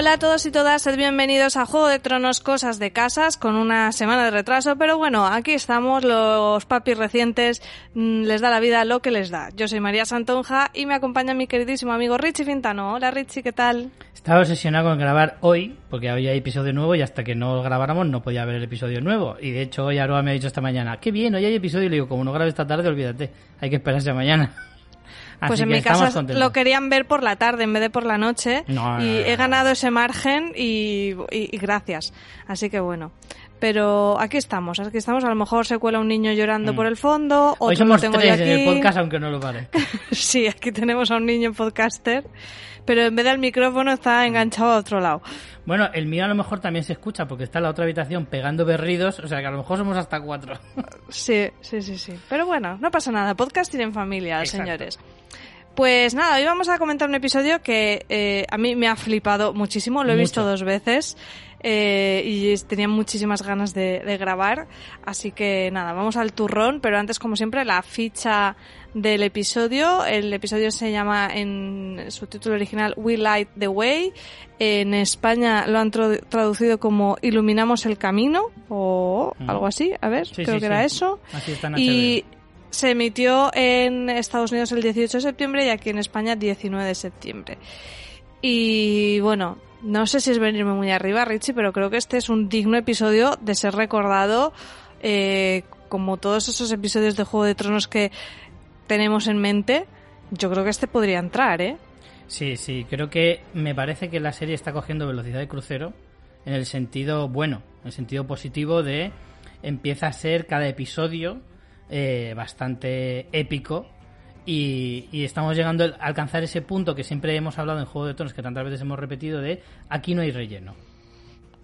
Hola a todos y todas, sed bienvenidos a Juego de Tronos Cosas de Casas con una semana de retraso, pero bueno, aquí estamos, los papis recientes mm, les da la vida lo que les da. Yo soy María Santonja y me acompaña mi queridísimo amigo Richie Fintano. Hola Richie, ¿qué tal? Estaba obsesionado con grabar hoy, porque había episodio nuevo y hasta que no grabáramos no podía ver el episodio nuevo. Y de hecho hoy Aroa me ha dicho esta mañana, qué bien, hoy hay episodio y le digo, como no grabes esta tarde, olvídate, hay que esperarse a mañana. Pues en mi contentos. lo querían ver por la tarde en vez de por la noche No, y he ganado ese margen y, y- y gracias. Así que bueno. Pero aquí estamos, aquí estamos. A lo mejor se cuela un niño llorando por el fondo. Mm. Hoy somos tengo tres en el podcast, aunque no lo parezca. Sí, aquí tenemos a un niño podcaster, pero en vez del micrófono Mm. está enganchado a otro lado. Bueno, el mío a lo mejor también se escucha porque está en la otra habitación pegando berridos, o sea que a lo mejor somos hasta cuatro. Sí, sí, sí, sí. Pero bueno, no pasa nada. Podcasting en familia, Exacto. señores. Pues nada, hoy vamos a comentar un episodio que eh, a mí me ha flipado muchísimo. Lo he Mucho. visto dos veces eh, y tenía muchísimas ganas de, de grabar. Así que nada, vamos al turrón. Pero antes, como siempre, la ficha del episodio. El episodio se llama en su título original We Light the Way. En España lo han traducido como Iluminamos el Camino o Mm. algo así. A ver, Sí, creo sí, que era eso. Así está en Y HBO. Se emitió en Estados Unidos el 18 de septiembre y aquí en España el 19 de septiembre. Y bueno, no sé si es venirme muy arriba, Richie, pero creo que este es un digno episodio de ser recordado eh, como todos esos episodios de Juego de Tronos que tenemos en mente. Yo creo que este podría entrar, ¿eh? Sí, sí, creo que me parece que la serie está cogiendo velocidad de crucero en el sentido bueno, en el sentido positivo de empieza a ser cada episodio eh, bastante épico y, estamos llegando a alcanzar ese punto que siempre hemos hablado en Juego de Tronos, que tantas veces hemos repetido, de aquí no hay relleno.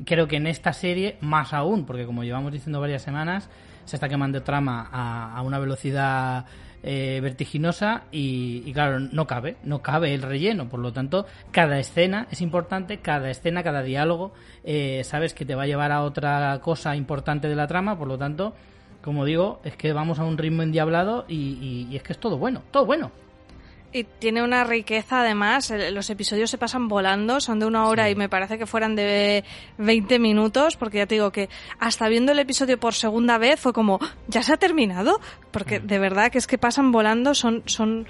Creo que en esta serie más aún, porque como llevamos diciendo varias semanas, se está quemando trama a, a una velocidad eh, vertiginosa y, y claro, no cabe, no cabe el relleno. Por lo tanto, cada escena es importante, cada escena, cada diálogo, eh, sabes que te va a llevar a otra cosa importante de la trama, por lo tanto, como digo, es que vamos a un ritmo endiablado y, y- y es que es todo bueno, todo bueno. Y tiene una riqueza además, los episodios se pasan volando, son de una hora Sí. y me parece que fueran de 20 minutos, porque ya te digo que hasta viendo el episodio por segunda vez fue como, ¿ya se ha terminado? Porque de verdad que es que pasan volando, son, son,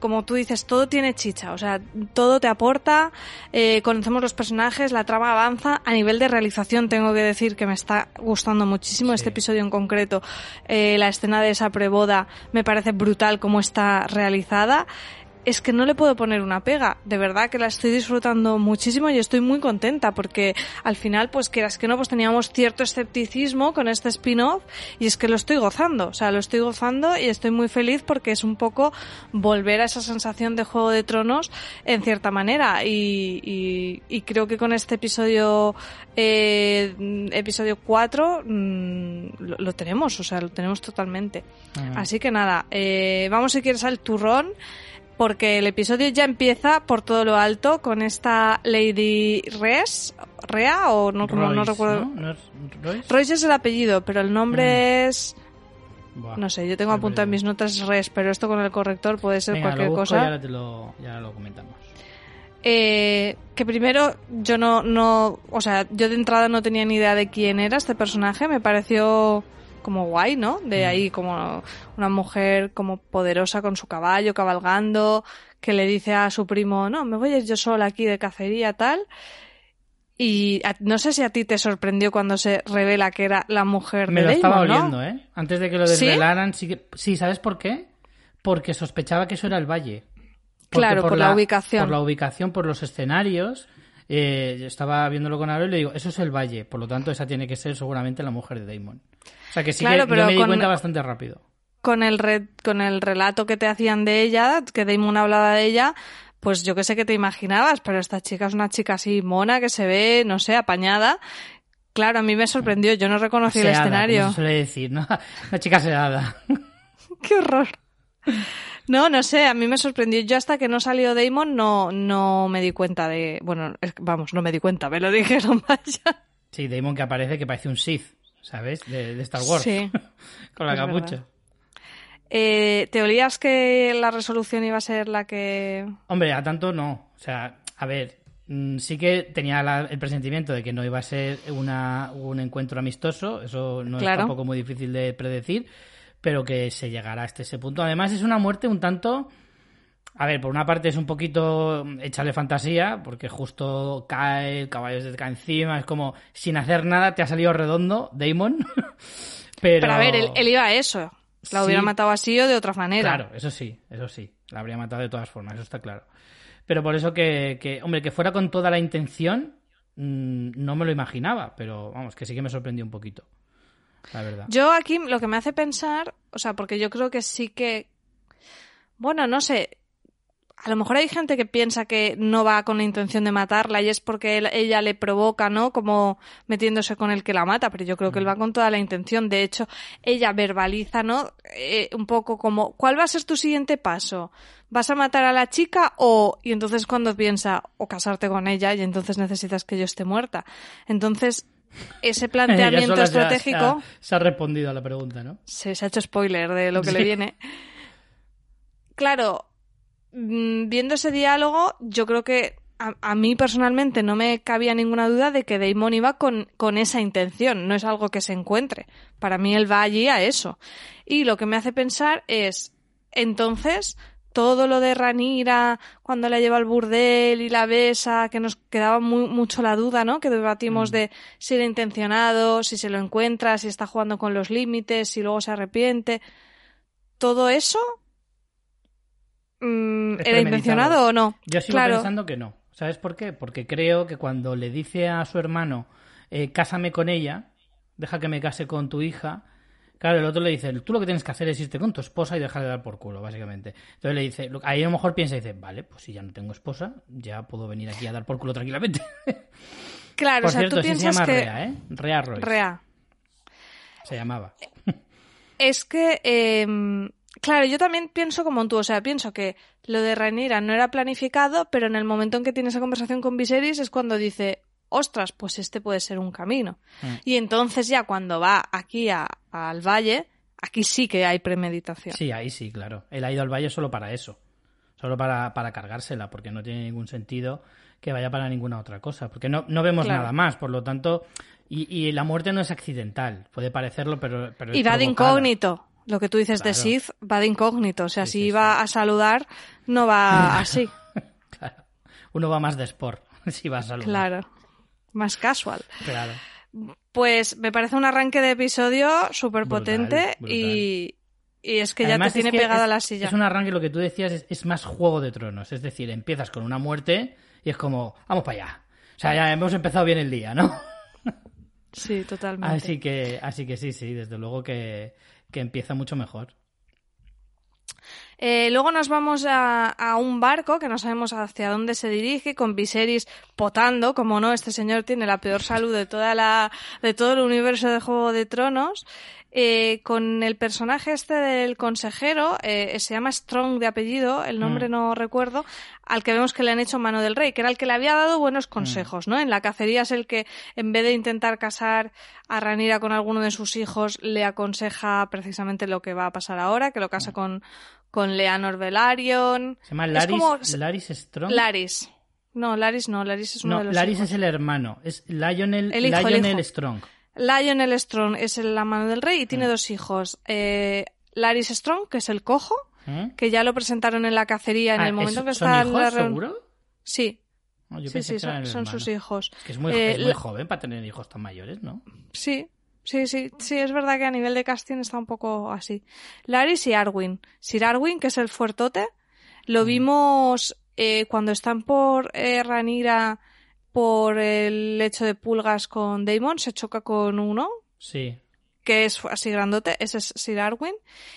como tú dices, todo tiene chicha, o sea, todo te aporta, eh, conocemos los personajes, la trama avanza, a nivel de realización tengo que decir que me está gustando muchísimo este episodio en concreto, eh, la escena de esa preboda me parece brutal como está realizada, es que no le puedo poner una pega. De verdad que la estoy disfrutando muchísimo y estoy muy contenta porque al final, pues quieras que no, pues teníamos cierto escepticismo con este spin-off y es que lo estoy gozando. O sea, lo estoy gozando y estoy muy feliz porque es un poco volver a esa sensación de Juego de Tronos en cierta manera y, y- y creo que con este episodio, eh, episodio 4, mm, lo, lo tenemos, o sea, lo tenemos totalmente. Así que nada, eh, vamos si quieres al turrón, porque el episodio ya empieza por todo lo alto con esta Lady Res, Rea, o no, recuerdo. ¿no? ¿No es Royce? Royce es el apellido, pero el nombre es. Buah, No sé, yo tengo apuntado en mis notas Res, pero esto con el corrector puede ser Venga, cualquier lo busco cosa. y ahora te lo, ya lo comentamos. Eh, que primero yo no, no, o sea, yo de entrada no tenía ni idea de quién era este personaje, me pareció como guay, ¿no? De ahí como una mujer como poderosa con su caballo cabalgando, que le dice a su primo, no, me voy a ir yo sola aquí de cacería, tal. Y a- no sé si a ti te sorprendió cuando se revela que era la mujer Me de lo estaba Damon, ¿no? oliendo, ¿eh? Antes de que lo desvelaran, sí, sí, ¿sabes por qué? Porque sospechaba que eso era el valle. Porque Claro, por la ubicación. Por la ubicación, por los escenarios. Eh, yo estaba viéndolo con Aro y le digo, eso es el valle. Por lo tanto, esa tiene que ser seguramente la mujer de Damon. O sea que sí Claro, que pero yo me di con- cuenta bastante rápido. Con el, re- con el relato que te hacían de ella, que Damon hablaba de ella, pues yo que sé que te imaginabas, pero esta chica es una chica así mona que se ve, no sé, apañada. Claro, a mí me sorprendió, yo no reconocí el escenario. como se suele decir, ¿no? Una chica sedada. Qué horror. No, no sé, a mí me sorprendió. Yo hasta que no salió Damon no, no me di cuenta de... Bueno, es- vamos, no me di cuenta, me lo dijeron, vaya. Sí, Damon que aparece que parece un Sith, ¿sabes? De, de Star Wars. Sí, con la capucha. Eh, ¿Te olías que la resolución iba a ser la que... Hombre, a tanto no. O sea, a ver, mm, sí que tenía la- el presentimiento de que no iba a ser una, un encuentro amistoso, eso no Claro. es tampoco muy difícil de predecir, pero que se llegará hasta ese punto. Además, es una muerte un tanto... A ver, por una parte es un poquito echarle fantasía, porque justo cae, el caballo se cae encima, es como sin hacer nada te ha salido redondo, Damon. Pero, Pero a ver, él, él iba a eso. La Sí. hubiera matado así o de otra manera. Claro, eso sí, eso sí. La habría matado de todas formas, eso está claro. Pero por eso que, que, hombre, que fuera con toda la intención, mm, no me lo imaginaba, pero vamos, que sí que me sorprendió un poquito. La verdad. Yo aquí lo que me hace pensar, o sea, porque yo creo que sí que, bueno, no sé, a lo mejor hay gente que piensa que no va con la intención de matarla y es porque él- ella le provoca, ¿no? Como metiéndose con el que la mata, pero yo creo que él va con toda la intención. De hecho, ella verbaliza, ¿no? Eh, un poco como, ¿cuál va a ser tu siguiente paso? ¿Vas a matar a la chica o...? Y entonces cuando piensa, o casarte con ella y entonces necesitas que yo esté muerta. Entonces, ese planteamiento estratégico... Se ha, se ha respondido a la pregunta, ¿no? se, se ha hecho spoiler de lo que le viene. Claro, mm, viendo ese diálogo, yo creo que a, a mí personalmente no me cabía ninguna duda de que Damon iba con, con esa intención, no es algo que se encuentre. Para mí él va allí a eso. Y lo que me hace pensar es, entonces, todo lo de Ranira, cuando la lleva al burdel y la besa, que nos quedaba muy, mucho la duda, ¿no? Que debatimos Mm. de si era intencionado, si se lo encuentra, si está jugando con los límites, si luego se arrepiente. Todo eso. Mm, ¿Era intencionado o no? Yo sigo claro. pensando que no. ¿Sabes por qué? Porque creo que cuando le dice a su hermano, eh, cásame con ella, deja que me case con tu hija, claro, el otro le dice, tú lo que tienes que hacer es irte con tu esposa y dejar de dar por culo, básicamente. Entonces le dice, ahí a lo mejor piensa y dice, vale, pues si ya no tengo esposa, ya puedo venir aquí a dar por culo tranquilamente. Claro, por o sea, cierto, tú sí se piensas llama que. Rea, ¿eh? Rea Royce. Rea. Se llamaba. Es que, eh, claro, yo también pienso como tú, o sea, pienso que lo de Rhaenyra no era planificado, pero en el momento en que tiene esa conversación con Viserys es cuando dice, ostras, pues este puede ser un camino. Mm. Y entonces ya cuando va aquí a- al valle, aquí sí que hay premeditación. Sí, ahí sí, claro. Él ha ido al valle solo para eso. Solo para, para cargársela, porque no tiene ningún sentido que vaya para ninguna otra cosa. Porque no, no vemos Claro. nada más, por lo tanto. Y, y la muerte no es accidental. Puede parecerlo, pero. pero Y va de incógnito. Lo que tú dices de. Sith va de incógnito. O sea, Sí, si sí, iba sí. a saludar, no va así. Claro. Uno va más de sport, si va a saludar. claro. Más casual. Claro. Pues me parece un arranque de episodio súper potente y, y es que Además, ya te tiene pegada la silla. Es un arranque, lo que tú decías, es, es más Juego de Tronos. Es decir, empiezas con una muerte y es como, vamos para allá. O sea, ya hemos empezado bien el día, ¿no? Sí, totalmente. Así que, así que sí, sí, desde luego que, que empieza mucho mejor. Eh, luego nos vamos a, a un barco que no sabemos hacia dónde se dirige, con Viserys potando, como no, este señor tiene la peor salud de toda la, de todo el universo de Juego de Tronos. Eh, con el personaje este del consejero, eh, se llama Strong de apellido, el nombre Mm. no recuerdo, al que vemos que le han hecho mano del rey, que era el que le había dado buenos consejos, ¿no? En la cacería es el que, en vez de intentar casar a Ranira con alguno de sus hijos, le aconseja precisamente lo que va a pasar ahora, que lo casa con, con Leanor Velaryon. Se llama Es Laris, como- Laris Strong. Laris. No, Laris no, Laris es uno no, de los Laris hijos. es el hermano. Es Lionel, El hijo, Lionel. Strong. Lionel Strong es la mano del rey y tiene Mm. dos hijos. Eh, Laris Strong, que es el cojo, ¿Eh? que ya lo presentaron en la cacería en Ah, el momento ¿es- en que ¿Son está en hijos, la reunión. seguro? Sí. No, yo Sí, sí, son, son sus hijos. Es que es muy, Eh, es muy la- joven para tener hijos tan mayores, ¿no? Sí, sí, sí, sí, es verdad que a nivel de casting está un poco así. Laris y Arwin. Sir Arwin, que es el fuertote, lo vimos eh, cuando están por eh, Ranira por el lecho de pulgas con Damon, se choca con uno, Sí. que es así grandote, ese es Sir Arwin.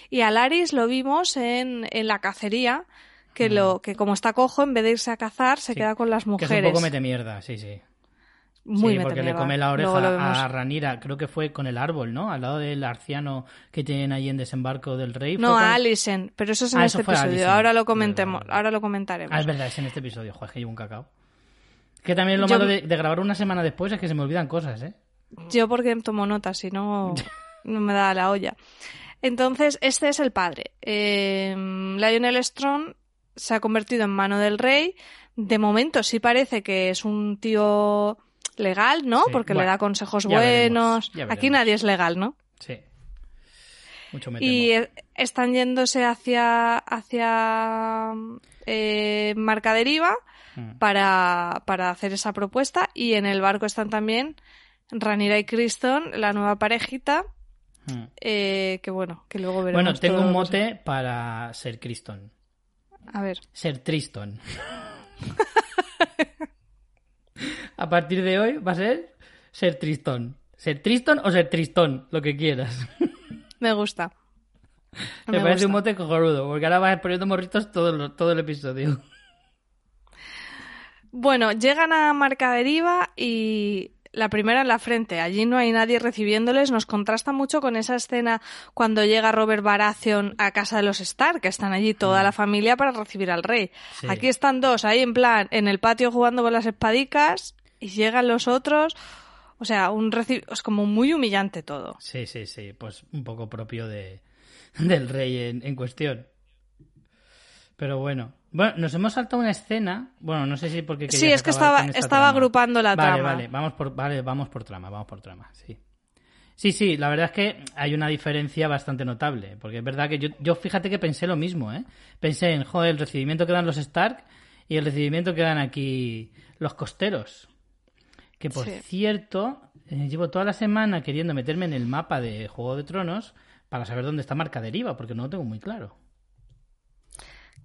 Y a Laris lo vimos en, en la cacería, que, lo, que como está cojo, en vez de irse a cazar, se. Sí, queda con las Que mujeres. es un poco mete mierda, sí, sí. Muy sí, porque le come la oreja a Ranira, creo que fue con el árbol, ¿no? Al lado del arciano que tienen ahí en desembarco del rey. No, a Alicent, pero eso es en Ah, este episodio. Ahora lo comentemos, ahora lo comentaremos. Ah, es verdad, es en este episodio. Joder, que llevo un cacao. Que también lo Yo- malo de, de grabar una semana después es que se me olvidan cosas, ¿eh? Yo porque tomo notas, si no, no me da la olla. Entonces, este es el padre. Eh, Lionel Strong se ha convertido en mano del rey. De momento sí parece que es un tío legal, ¿no? Sí, Porque le da consejos veremos, buenos. Aquí nadie es legal, ¿no? Sí. Mucho me temo. Y eh, están yéndose hacia, hacia eh, Marca Deriva Mm. para, para hacer esa propuesta. Y en el barco están también Ranira y Criston, la nueva parejita, Mm. eh, que bueno, que luego veremos. Bueno, tengo un mote para ser Criston. A ver, Ser Triston. A partir de hoy va a ser ser Tristón. Ser Triston o ser Tristón, lo que quieras. me gusta. Me, Me parece un mote cojonudo, porque ahora vas poniendo morritos todo, todo el episodio. Bueno, llegan a Marca Deriva y la primera en la frente. Allí no hay nadie recibiéndoles. Nos contrasta mucho con esa escena cuando llega Robert Baratheon a casa de los Stark, que están allí toda la familia para recibir al rey. Sí. Aquí están dos ahí en plan en el patio jugando con las espadicas y llegan los otros. O sea, un reci- es como muy humillante todo. Sí, sí, sí, pues un poco propio de, del rey en, en cuestión. Pero bueno. Bueno, nos hemos saltado una escena. Bueno, no sé si porque Sí, es que estaba, estaba trama. agrupando la vale, trama. Vale, vamos por, vale, vamos por trama, vamos por trama, sí. Sí, sí, la verdad es que hay una diferencia bastante notable, porque es verdad que yo, yo fíjate que pensé lo mismo, ¿eh? Pensé en, joder, el recibimiento que dan los Stark y el recibimiento que dan aquí los costeros. Que por Sí. cierto, eh, llevo toda la semana queriendo meterme en el mapa de Juego de Tronos para saber dónde está Marca Deriva, porque no lo tengo muy claro.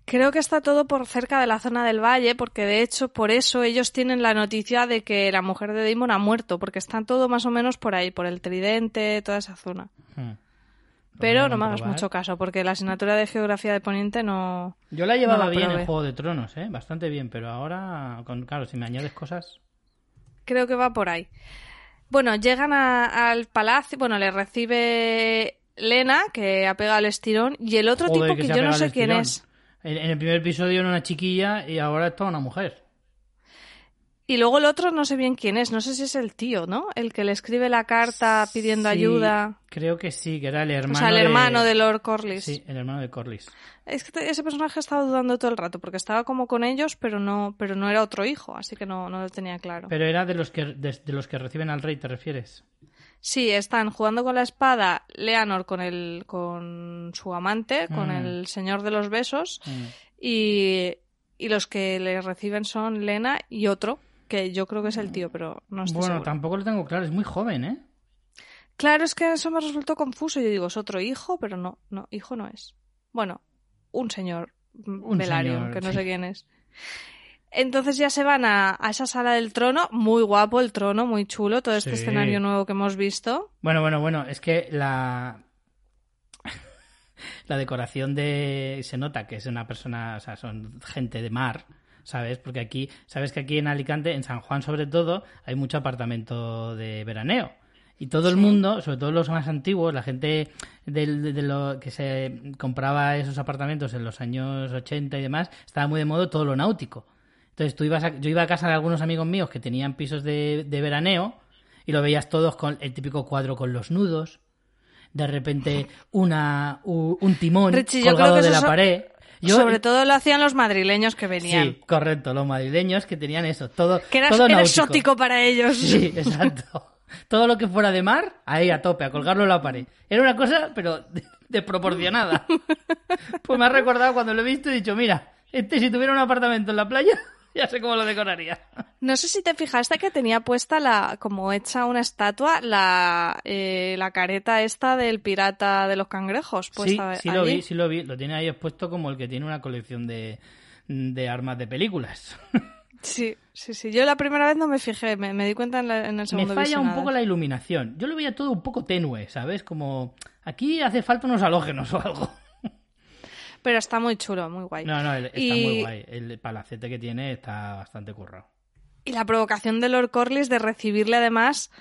Creo que está todo por cerca de la zona del valle, porque de hecho por eso ellos tienen la noticia de que la mujer de Damon ha muerto, porque están todo más o menos por ahí, por el tridente, toda esa zona. Hmm. Pero no me hagas mucho caso, porque la asignatura de geografía de Poniente no... Yo la llevaba No la bien en Juego de Tronos, ¿eh? Bastante bien, pero ahora, con, claro, si me añades cosas... Creo que va por ahí. Bueno, llegan a- al palacio, bueno, le recibe Lena, que ha pegado el estirón, y el otro Joder, tipo que yo no sé quién es. En, en el primer episodio era una chiquilla y ahora es toda una mujer. Y luego el otro no sé bien quién es, no sé si es el tío, ¿no? El que le escribe la carta pidiendo Sí, ayuda. Creo que sí, que era el hermano o sea, el de- hermano de Lord Corlys. Sí, el hermano de Corlys. Es que te- ese personaje estaba dudando todo el rato, porque estaba como con ellos, pero no, pero no era otro hijo, así que no, no lo tenía claro. Pero era de los que de, de los que reciben al rey, ¿te refieres? Sí, están jugando con la espada Leonor con el, con su amante, con Mm. el señor de los besos, Mm. y, y los que le reciben son Lena y otro, que yo creo que es el tío, pero no estoy Bueno, tampoco lo tengo claro, es muy joven, ¿eh? Claro, es que eso me resultó confuso. Yo digo, es otro hijo, pero no, no, hijo no es. Bueno, un señor mm, Un señor, que no sí. sé quién es. Entonces ya se van a, a esa sala del trono, muy guapo el trono, muy chulo, todo este Sí. escenario nuevo que hemos visto. Bueno, bueno, bueno, es que la la decoración de se nota que es una persona, o sea, son gente de mar, ¿sabes? Porque aquí, sabes que aquí en Alicante, en San Juan sobre todo, hay mucho apartamento de veraneo. Y todo el mundo, sobre todo los más antiguos, la gente del- de, de lo que se compraba esos apartamentos en los años 80 y demás, estaba muy de moda todo lo náutico. Entonces tú ibas a- yo iba a casa de algunos amigos míos que tenían pisos de, de veraneo y lo veías todos con el típico cuadro con los nudos, de repente una un timón Richie, colgado de la so- pared. Yo- Sobre todo lo hacían los madrileños que venían. Sí, correcto, los madrileños que tenían eso, todo, Que era, todo era exótico para ellos. Sí, exacto. Todo lo que fuera de mar, ahí a tope, a colgarlo en la pared. Era una cosa, pero de- desproporcionada. Pues me ha recordado cuando lo he visto y he dicho, mira, este si tuviera un apartamento en la playa, ya sé cómo lo decoraría. No sé si te fijaste que tenía puesta la, como hecha una estatua, la, eh, la careta esta del pirata de los cangrejos. Sí, Puesta sí lo allí. vi, sí lo vi. Lo tiene ahí expuesto como el que tiene una colección de, de armas de películas. Sí, sí, sí. Yo la primera vez no me fijé, me, me di cuenta en, la- en el Me segundo falla un poco la iluminación. Yo lo veía todo un poco tenue, ¿sabes? Como aquí hace falta unos halógenos o algo. Pero está muy chulo, muy guay. No, no, el- está Y- muy guay. El palacete que tiene está bastante currado. Y la provocación de Lord Corlys de recibirle además,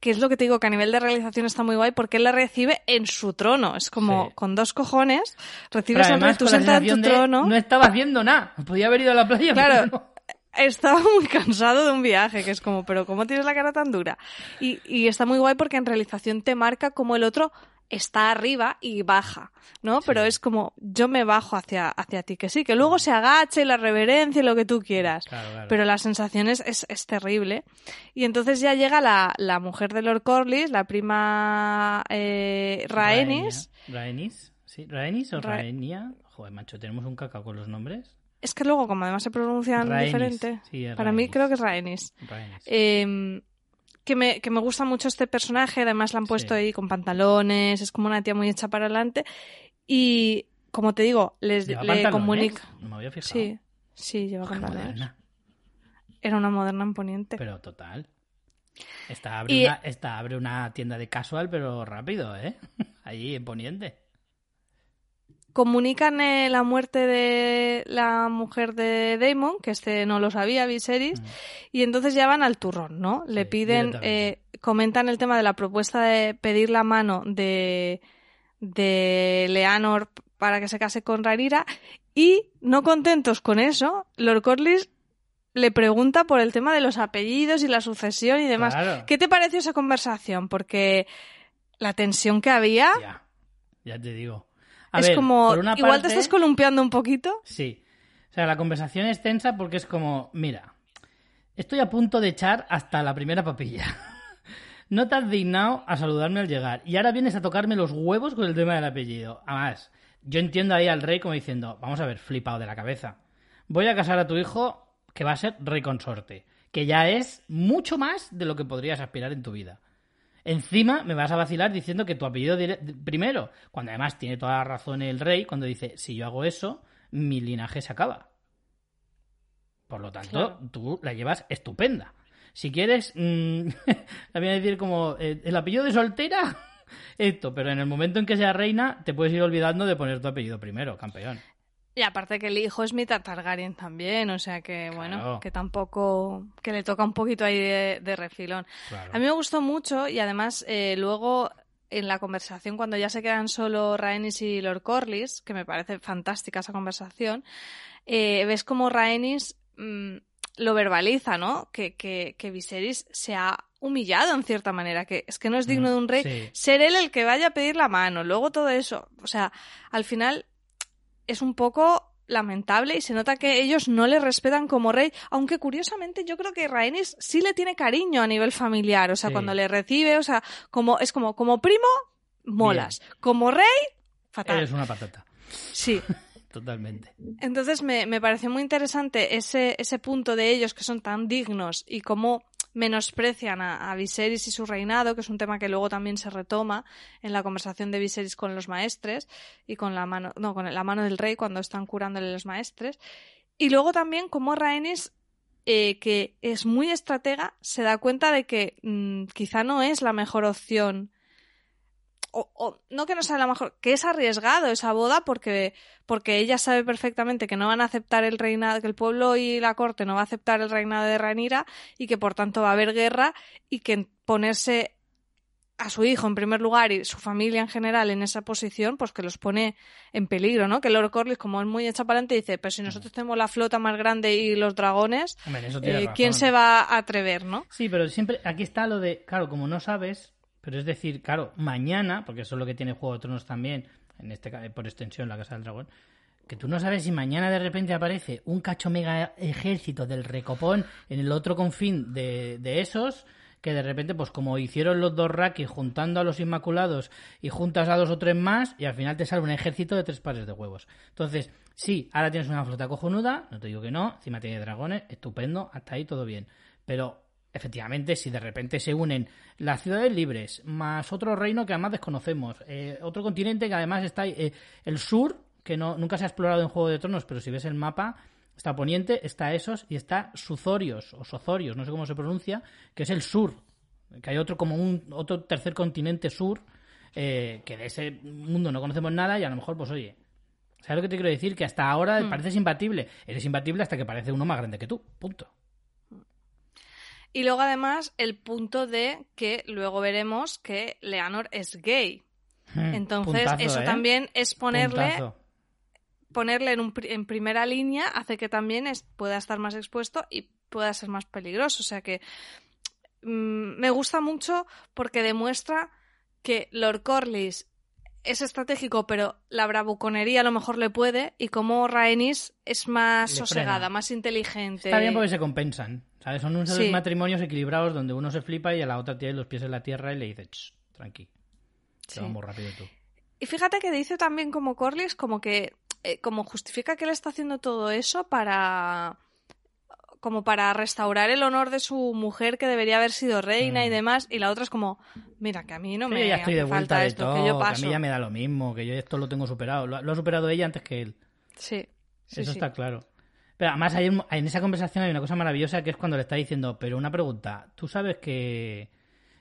que es, lo que te digo, que a nivel de realización está muy guay, porque él la recibe en su trono. Es como Sí. con dos cojones, recibes además tú con la sentada en tu de trono. no estaba haciendo nada. Podía haber ido a la playa, Claro. pero no. Estaba muy cansado de un viaje, que es como, pero ¿cómo tienes la cara tan dura? Y, y está muy guay porque en realización te marca como el otro está arriba y baja, ¿no? Pero es como, yo me bajo hacia, hacia ti, que sí, que luego se agache la reverencia y lo que tú quieras. Claro, claro. Pero la sensación es, es, es terrible. Y entonces ya llega la, la mujer de Lord Corlys, la prima eh, Rhaenys. Rhaenia. ¿Rhaenys? ¿Sí? ¿Rhaenys o Ra- Rhaenia? Joder, macho, tenemos un cacao con los nombres. Es que luego, como además se pronuncian Rhaenys. diferente, Sí, para mí creo que es Rhaenys. Rhaenys. Eh, que, me, que me gusta mucho este personaje, además la han puesto Sí. ahí con pantalones, es como una tía muy hecha para adelante. Y como te digo, les ¿Lleva le pantalones? comunica. No me había fijado. Sí, sí, lleva pantalones. moderna. Era una moderna en Poniente. Pero total. Esta abre, Y- una, esta abre una tienda de casual, pero rápido, ¿eh? Allí en Poniente. Comunican eh, la muerte de la mujer de Damon, que este no lo sabía, Viserys, Mm. y entonces ya van al turrón, ¿no? Le piden, eh, comentan el tema de la propuesta de pedir la mano de, de Leanor para que se case con Rhaenyra y no contentos con eso, Lord Corlys le pregunta por el tema de los apellidos y la sucesión y demás. Claro. ¿Qué te pareció esa conversación? Porque la tensión que había Ya, ya te digo. A es ver, como, igual parte- te estás columpiando un poquito. Sí. O sea, la conversación es tensa porque es como, mira, estoy a punto de echar hasta la primera papilla. No te has dignado a saludarme al llegar. Y ahora vienes a tocarme los huevos con el tema del apellido. Además, yo entiendo ahí al rey como diciendo, vamos a ver, flipado de la cabeza. Voy a casar a tu hijo que va a ser rey consorte. Que ya es mucho más de lo que podrías aspirar en tu vida. Encima me vas a vacilar diciendo que tu apellido primero, cuando además tiene toda la razón el rey, cuando dice, si yo hago eso, mi linaje se acaba. Por lo tanto, Claro. tú la llevas estupenda. Si quieres, mm, la voy a decir como eh, el apellido de soltera, esto, pero en el momento en que sea reina, te puedes ir olvidando de poner tu apellido primero, campeón. Y aparte que el hijo es mitad Targaryen también, o sea que, bueno, Claro. que tampoco, que le toca un poquito ahí de, de refilón. Claro. A mí me gustó mucho y además eh, luego en la conversación cuando ya se quedan solo Rhaenys y Lord Corlys, que me parece fantástica esa conversación, eh, ves como Rhaenys mm, lo verbaliza, ¿no? Que, que, que Viserys se ha humillado en cierta manera, que es que no es digno Mm, de un rey sí. ser él el que vaya a pedir la mano, luego todo eso, o sea, al final es un poco lamentable y se nota que ellos no le respetan como rey, aunque curiosamente yo creo que Rhaenys sí le tiene cariño a nivel familiar, o sea, Sí. cuando le recibe, o sea, como es como como primo molas, como rey fatal. Eres una patata. Sí. Totalmente. Entonces me, me pareció muy interesante ese, ese punto de ellos que son tan dignos y cómo menosprecian a, Viserys y su reinado, que es un tema que luego también se retoma en la conversación de Viserys con los maestres y con la mano, no, con la mano del rey cuando están curándole los maestres. Y luego también cómo Rhaenys, eh, que es muy estratega, se da cuenta de que mm, quizá no es la mejor opción o, o no que no sea la mejor, que es arriesgado esa boda porque, porque ella sabe perfectamente que no van a aceptar el reinado, que el pueblo y la corte no va a aceptar el reinado de Rhaenyra y que por tanto va a haber guerra y que ponerse a su hijo en primer lugar y su familia en general en esa posición, pues que los pone en peligro, ¿no? Que Lord Corlys, como es muy hecha para adelante, dice, pero si nosotros tenemos la flota más grande y los dragones, Hombre, eh, ¿quién se va a atrever, no? Sí, pero siempre aquí está lo de, claro, como no sabes, pero es decir, claro, mañana, porque eso es lo que tiene Juego de Tronos también, en este por extensión la Casa del Dragón, que tú no sabes si mañana de repente aparece un cacho mega ejército del recopón en el otro confín de, de esos que de repente, pues como hicieron los dos Raki juntando a los Inmaculados y juntas a dos o tres más, y al final te sale un ejército de tres pares de huevos. Entonces, sí, ahora tienes una flota cojonuda, no te digo que no, encima tiene dragones, estupendo, hasta ahí todo bien. Pero efectivamente, si de repente se unen las ciudades libres, más otro reino que además desconocemos, eh, otro continente que además está eh, el sur, que no, nunca se ha explorado en Juego de Tronos, pero si ves el mapa, está Poniente, está Esos y está Suzorios, o Sozorios, no sé cómo se pronuncia, que es el sur, que hay otro como un otro tercer continente sur, eh, que de ese mundo no conocemos nada y a lo mejor, pues oye, ¿sabes lo que te quiero decir? Que hasta ahora Hmm. pareces imbatible. Eres imbatible hasta que parece uno más grande que tú, punto. Y luego además el punto de que luego veremos que Leonor es gay. Hmm, Entonces puntazo, eso ¿eh? también es ponerle Puntazo. ponerle en, un en primera línea hace que también es- pueda estar más expuesto y pueda ser más peligroso. O sea que mm, me gusta mucho porque demuestra que Lord Corlys es estratégico, pero la bravuconería a lo mejor le puede, y como Rhaenys es más Le sosegada, frena. más inteligente. Está bien porque se compensan. ¿sabes? Son unos Sí. matrimonios equilibrados donde uno se flipa y a la otra tiene los pies en la tierra y le dice, "Ch, tranqui, te Sí. muy rápido tú. Y fíjate que dice también como Corlys, como que eh, como justifica que él está haciendo todo eso para como para restaurar el honor de su mujer que debería haber sido reina y Mm. demás y la otra es como mira que a mí no me yo ya estoy de vuelta falta de esto todo, que yo que a paso mí ya me da lo mismo, que yo esto lo tengo superado. Lo, ha- lo ha superado ella antes que él. sí, sí, Eso sí. está claro. Pero además hay en esa conversación hay una cosa maravillosa que es cuando le está diciendo, pero una pregunta, ¿tú sabes que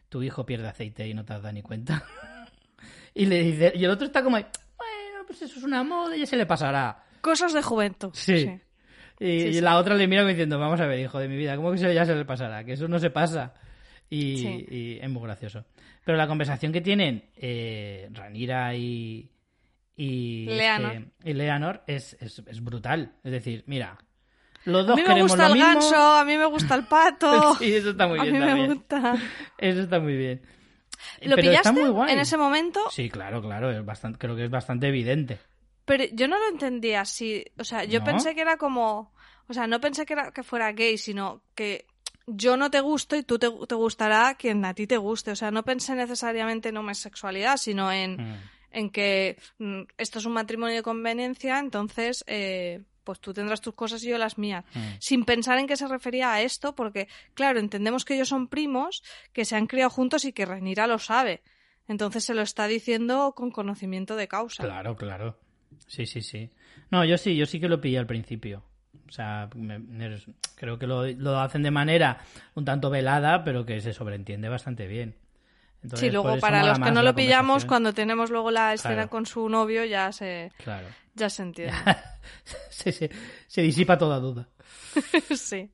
tu hijo pierde aceite y no te has dado ni cuenta? y le dice, y el otro está como, bueno, pues eso es una moda y ya se le pasará. cosas de juventud Sí. Y, Sí, y sí. la otra le mira diciendo, vamos a ver, hijo de mi vida, ¿cómo que se, ya se le pasará? Que eso no se pasa. Y, Sí. y es muy gracioso. Pero la conversación que tienen eh, Ranira y, y, Leanor. este, y Leanor es, es, es brutal. Es decir, mira, los a dos mí me queremos gusta lo el mismo. ganso a mí me gusta el pato sí, eso está muy a bien mí también. me gusta Eso está muy bien. lo Pero está pillaste muy guay. en ese momento Sí, claro, claro. Es bastante, creo que es bastante evidente. Pero yo no lo entendía así. O sea, yo ¿No? pensé que era como. O sea, no pensé que, era, que fuera gay, sino que yo no te gusto y tú te, te gustará quien a ti te guste. O sea, no pensé necesariamente en homosexualidad, sino en, Mm. en que mm, esto es un matrimonio de conveniencia, entonces. eh, pues tú tendrás tus cosas y yo las mías. Mm. Sin pensar en qué se refería a esto, porque, claro, entendemos que ellos son primos, que se han criado juntos y que Renira lo sabe. Entonces se lo está diciendo con conocimiento de causa. Claro, claro. Sí, sí, sí. No, yo sí, yo sí que lo pillé al principio. O sea, me- me- creo que lo, lo hacen de manera un tanto velada, pero que se sobreentiende bastante bien. Entonces, Sí, luego para los que no lo pillamos, cuando tenemos luego la escena Claro. con su novio, ya se, Claro. ya se entiende. se, se- se disipa toda duda. sí.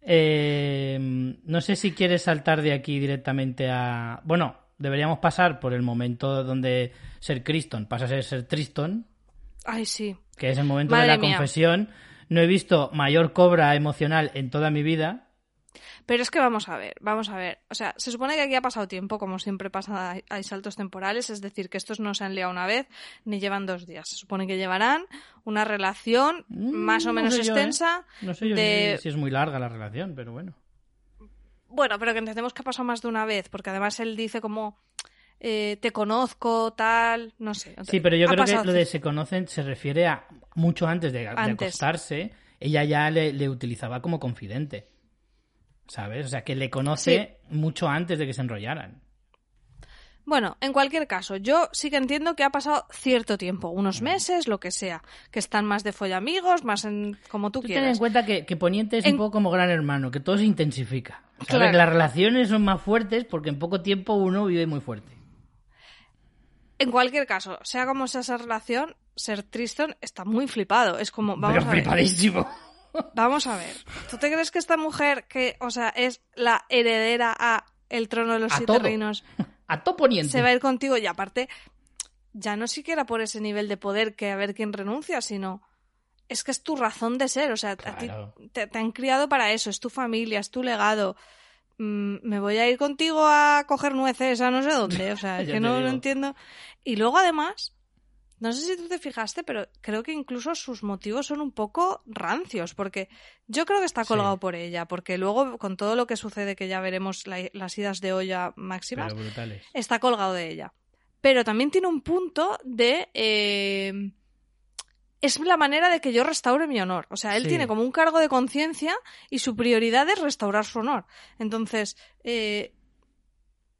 Eh, no sé si quieres saltar de aquí directamente a... Bueno, deberíamos pasar por el momento donde Ser Criston pasa a ser Ser Triston, Ay, sí. que es el momento de la mía. confesión. No he visto mayor cobra emocional en toda mi vida. Pero es que vamos a ver, vamos a ver. O sea, se supone que aquí ha pasado tiempo, como siempre pasa, hay, hay saltos temporales, es decir, que estos no se han liado una vez ni llevan dos días. Se supone que llevarán una relación Mm, más o no menos sé yo, ¿eh? extensa. No sé yo de- si es muy larga la relación, pero bueno. Bueno, pero que entendemos que ha pasado más de una vez, porque además él dice como eh, te conozco, tal, no sé. Sí, pero yo creo que lo de se conocen se refiere a mucho antes de, de Antes. acostarse. Ella ya le, le utilizaba como confidente. ¿Sabes? O sea, que le conoce mucho antes de que se enrollaran. Bueno, en cualquier caso, yo sí que entiendo que ha pasado cierto tiempo, unos Mm. meses, lo que sea, que están más de follamigos, más en como tú Tú ten en quieras. cuenta que, que Poniente es En- un poco como gran hermano, que todo se intensifica. Claro. Que las relaciones son más fuertes porque en poco tiempo uno vive muy fuerte. En cualquier caso, sea como sea esa relación, ser Tristan está muy flipado. Es como, vamos pero a ver, flipadísimo. vamos a ver. ¿Tú te crees que esta mujer, que, o sea, es la heredera a el trono de los A siete todo. reinos, A todo Poniente. se va a ir contigo? Y aparte, ya no siquiera por ese nivel de poder que a ver quién renuncia, sino es que es tu razón de ser. O sea, a ti Claro. te, te han criado para eso, es tu familia, es tu legado. Mm, me voy a ir contigo a coger nueces a no sé dónde, o sea, es que no lo entiendo. Y luego además no sé si tú te fijaste, pero creo que incluso sus motivos son un poco rancios, porque yo creo que está colgado Sí. por ella, porque luego con todo lo que sucede, que ya veremos la- las idas de olla máximas, está colgado de ella. Pero también tiene un punto de... eh, es la manera de que yo restaure mi honor. O sea, él Sí. tiene como un cargo de conciencia y su prioridad es restaurar su honor. Entonces, eh,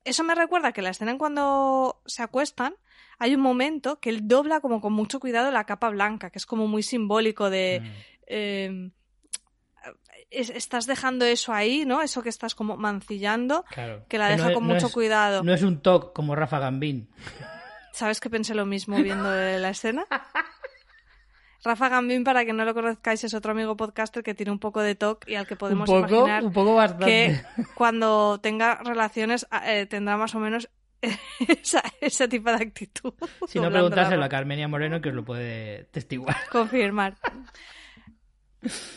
eso me recuerda que la escena en cuando se acuestan, hay un momento que él dobla como con mucho cuidado la capa blanca, que es como muy simbólico de... Mm. eh, es- estás dejando eso ahí, ¿no? Eso que estás como mancillando, Claro. que la Que deja no- con no mucho es- cuidado. No es un talk como Rafa Gambín. ¿Sabes que pensé lo mismo viendo la escena? Rafa Gambín, para que no lo conozcáis, es otro amigo podcaster que tiene un poco de TOC y al que podemos un poco, imaginar un poco bastante. que cuando tenga relaciones eh, tendrá más o menos esa, ese tipo de actitud. Si no, preguntárselo a. Carmenia Moreno que os lo puede testiguar. Confirmar.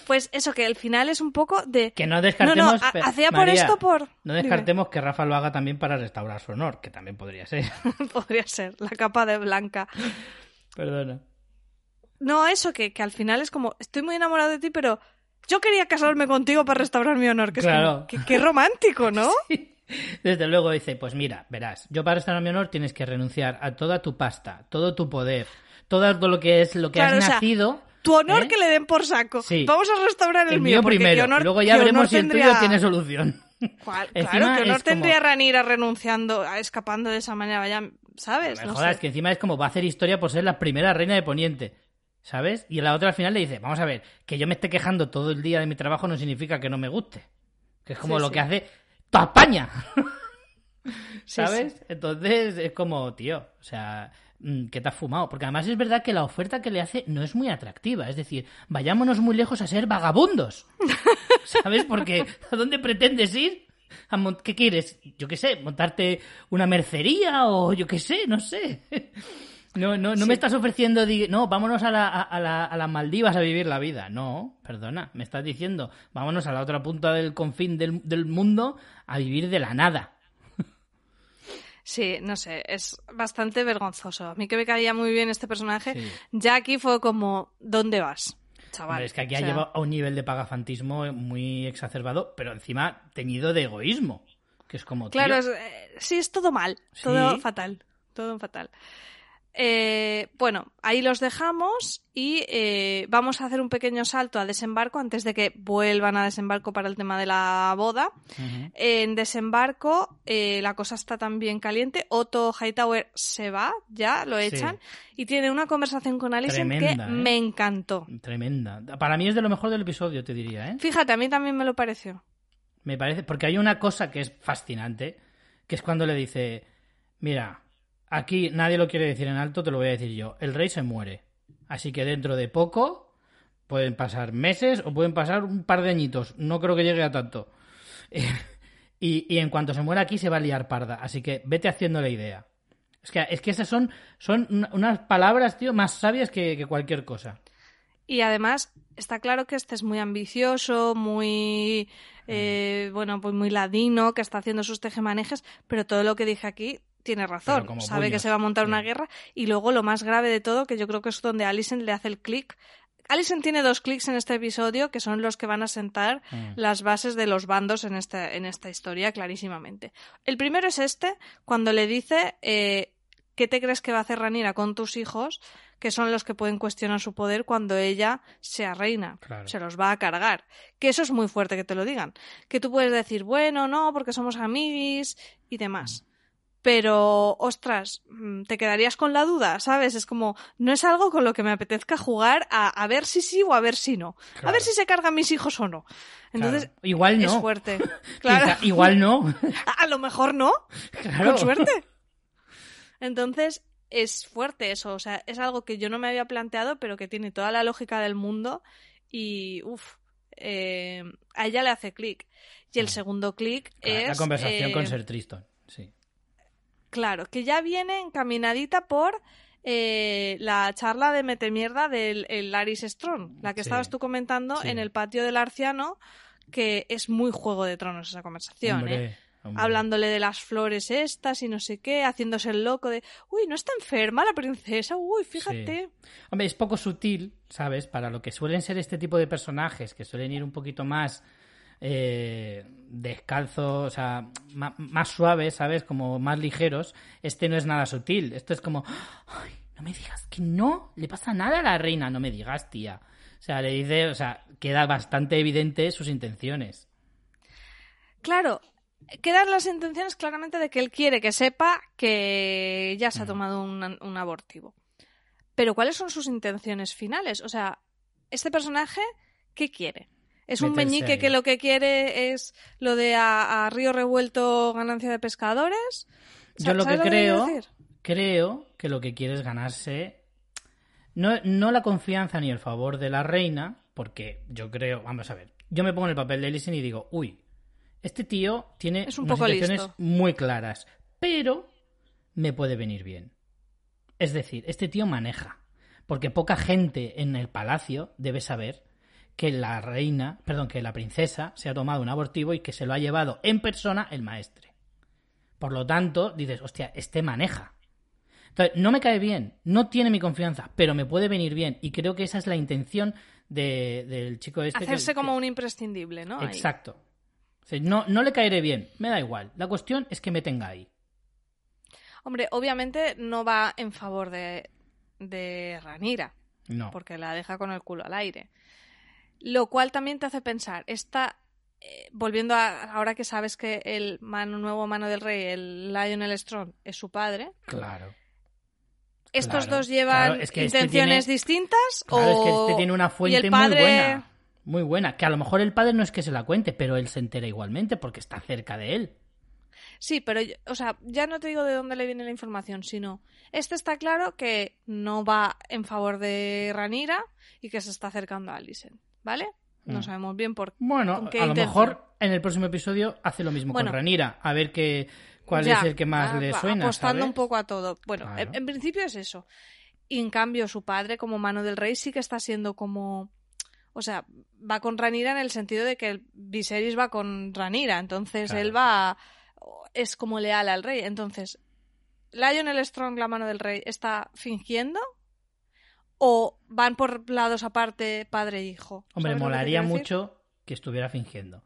Pues eso, que el final es un poco de... Que no descartemos... no, ha- pe- hacía por María, esto por... No Dime. descartemos que Rafa lo haga también para restaurar su honor, que también podría ser. Podría ser, la capa de blanca. Perdona. No, eso, que, que al final es como, estoy muy enamorado de ti, pero yo quería casarme contigo para restaurar mi honor. Que es Claro. como, que- qué romántico, ¿no? Desde luego dice, pues mira, verás, yo para restaurar mi honor tienes que renunciar a toda tu pasta, todo tu poder, todo lo que es lo que Claro, has o sea, nacido. Tu honor ¿eh? que le den por saco. Sí. Vamos a restaurar el, El mío. mío primero, honor- luego ya veremos si el tendría- tuyo tiene solución. ¿Cuál? Claro, qué honor es como- tendría Ranira renunciando, a- escapando de esa manera, ¿sabes? Me No jodas, sé. que encima es como va a hacer historia por ser la primera reina de Poniente. ¿Sabes? Y la otra al final le dice, vamos a ver, que yo me esté quejando todo el día de mi trabajo no significa que no me guste. Que es como Sí, lo sí. que hace toda España. Sí, ¿Sabes? Entonces es como, tío, o sea, mm, que te has fumado. Porque además es verdad que la oferta que le hace no es muy atractiva. Es decir, vayámonos muy lejos a ser vagabundos. ¿Sabes? Porque ¿a dónde pretendes ir? ¿A ¿Qué quieres? Yo qué sé, montarte una mercería o yo qué sé, no sé. No, no, no me estás ofreciendo, no, vámonos a, la- a, a la- a las Maldivas a vivir la vida. No, perdona, me estás diciendo, vámonos a la otra punta del confín del, del mundo a vivir de la nada. Sí, no sé, es bastante vergonzoso. A mí que me caía muy bien este personaje, Sí. ya aquí fue como, ¿dónde vas? Chaval. Hombre, es que aquí O ha llevado a un nivel de pagafantismo muy exacerbado, pero encima teñido de egoísmo. Que es como, tío, Claro, es- eh, sí, es todo mal, todo Sí. fatal, todo fatal. Eh, bueno, ahí los dejamos y eh, vamos a hacer un pequeño salto a desembarco antes de que vuelvan a desembarco para el tema de la boda. En desembarco eh, la cosa está también caliente. Otto Hightower se va, ya lo Sí. echan y tiene una conversación con Alison que me encantó. Tremenda. Para mí es de lo mejor del episodio, te diría, ¿eh? Fíjate, a mí también me lo pareció. Me parece, porque hay una cosa que es fascinante, que es cuando le dice, mira, aquí nadie lo quiere decir en alto, te lo voy a decir yo, el rey se muere. Así que dentro de poco pueden pasar meses o pueden pasar un par de añitos, no creo que llegue a tanto. y, y en cuanto se muera aquí se va a liar parda, así que vete haciendo la idea. Es que, es que esas son, son una- unas palabras, tío, más sabias que, que cualquier cosa. Y además, está claro que este es muy ambicioso, muy, Mm. eh, bueno, pues muy ladino, que está haciendo sus tejemanejes, pero todo lo que dije aquí tiene razón. Sabe que se va a montar una guerra. Y luego lo más grave de todo, que yo creo que es donde Alison le hace el clic. Alison tiene dos clics en este episodio que son los que van a sentar Mm. las bases de los bandos en esta, en esta historia clarísimamente. El primero es este, cuando le dice eh, ¿qué te crees que va a hacer Ranira con tus hijos? que son los que pueden cuestionar su poder cuando ella sea reina. Claro. Se los va a cargar. Que eso es muy fuerte que te lo digan. Que tú puedes decir, bueno, no, porque somos amiguis y demás. Pero, ostras, mm, te quedarías con la duda, ¿sabes? Es como, no es algo con lo que me apetezca jugar a, a ver si sí o a ver si no. A ver si se cargan mis hijos o no. Entonces, Claro. igual no. es fuerte. Claro. Igual no. A, a lo mejor no. Claro. Con suerte. Entonces, es fuerte eso. O sea, es algo que yo no me había planteado, pero que tiene toda la lógica del mundo. Y, uff, a ella le hace clic. Y el segundo clic Claro, es. La conversación eh, con Ser Triston. Sí. Claro, que ya viene encaminadita por eh, la charla de metemierda del el Laris Strong, la que Sí, estabas tú comentando sí. en el patio del Arciano, que es muy Juego de Tronos esa conversación. ¿eh? Hombre. hablándole de las flores estas y no sé qué, haciéndose el loco de, uy, no está enferma la princesa, uy, fíjate. Sí. Hombre, es poco sutil, ¿sabes? Para lo que suelen ser este tipo de personajes, que suelen ir un poquito más eh, descalzos, o sea, más suaves, ¿sabes? Como más ligeros. Este no es nada sutil. Esto es como, ay, no me digas que no, le pasa nada a la reina, no me digas, tía. O sea, le dice, o sea, queda bastante evidente sus intenciones. Claro, quedan las intenciones claramente de que él quiere que sepa que ya se ha Mm. tomado un, un abortivo. Pero ¿cuáles son sus intenciones finales? O sea, este personaje, ¿qué quiere? ¿Es un meñique que lo que quiere es lo de a, a río revuelto ganancia de pescadores? Yo lo que ¿Sabes quiero creo, decir? creo que lo que quiere es ganarse no, no la confianza ni el favor de la reina, porque yo creo, vamos a ver, yo me pongo en el papel de Ellison y digo, uy, este tío tiene Es un unas poco intenciones listo. muy claras, pero me puede venir bien. Es decir, este tío maneja, porque poca gente en el palacio debe saber que la reina, perdón, que la princesa se ha tomado un abortivo y que se lo ha llevado en persona el maestre. Por lo tanto, dices, hostia, este maneja. Entonces, no me cae bien, no tiene mi confianza, pero me puede venir bien. Y creo que esa es la intención de- del chico este. Hacerse que- como un imprescindible, ¿no? Exacto. O sea, no, no le caeré bien, me da igual. La cuestión es que me tenga ahí. Hombre, obviamente no va en favor de, de Ranira. No. porque la deja con el culo al aire. Lo cual también te hace pensar, esta, eh, volviendo a ahora que sabes que el mano, nuevo mano del rey, el Lionel Strong, es su padre, Claro. ¿estos Claro, dos llevan claro, es que este intenciones tiene- distintas? Claro, es que o... este tiene una fuente padre... muy buena. Muy buena. Que a lo mejor el padre no es que se la cuente, pero él se entera igualmente porque está cerca de él. Sí, pero, o sea, ya no te digo de dónde le viene la información, sino este está claro que no va en favor de Ranira y que se está acercando a Alicent, ¿vale? No Mm. sabemos bien por Bueno, ¿Con qué a lo intención? mejor en el próximo episodio hace lo mismo Bueno. con Ranira. A ver qué, cuál Ya, es el que más va- le suena. Apostando ¿sabes? un poco a todo. Bueno, Claro. en, en principio es eso. Y en cambio, su padre, como mano del rey, sí que está siendo como. O sea, va con Ranira en el sentido de que el Viserys va con Ranira. Entonces Claro. él va. Es como leal al rey. Entonces, ¿Lionel Strong, la mano del rey, está fingiendo? ¿O van por lados aparte padre e hijo? Hombre, ¿Sabes lo que te molaría mucho que estuviera fingiendo.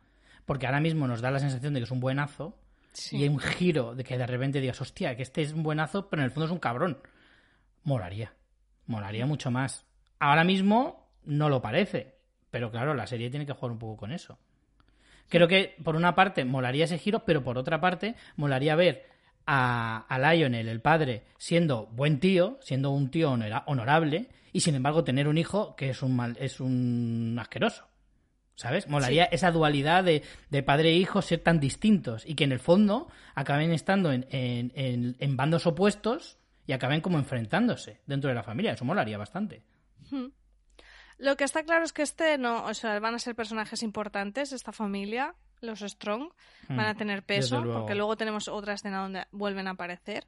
Porque ahora mismo nos da la sensación de que es un buenazo Sí. y hay un giro de que de repente digas, hostia, que este es un buenazo, pero en el fondo es un cabrón. Molaría. Molaría mucho más. Ahora mismo no lo parece. Pero claro, la serie tiene que jugar un poco con eso. Creo que por una parte molaría ese giro, pero por otra parte molaría ver a, a Lionel, el padre, siendo buen tío, siendo un tío honora- honorable, y sin embargo tener un hijo que es un mal, es un asqueroso. ¿Sabes? Molaría esa dualidad de, de padre e hijo ser tan distintos y que en el fondo acaben estando en, en- en- en bandos opuestos y acaben como enfrentándose dentro de la familia. Eso molaría bastante. Lo que está claro es que este no, o sea, van a ser personajes importantes, esta familia, los Strong, van a Mm, tener peso, luego. porque luego tenemos otra escena donde vuelven a aparecer.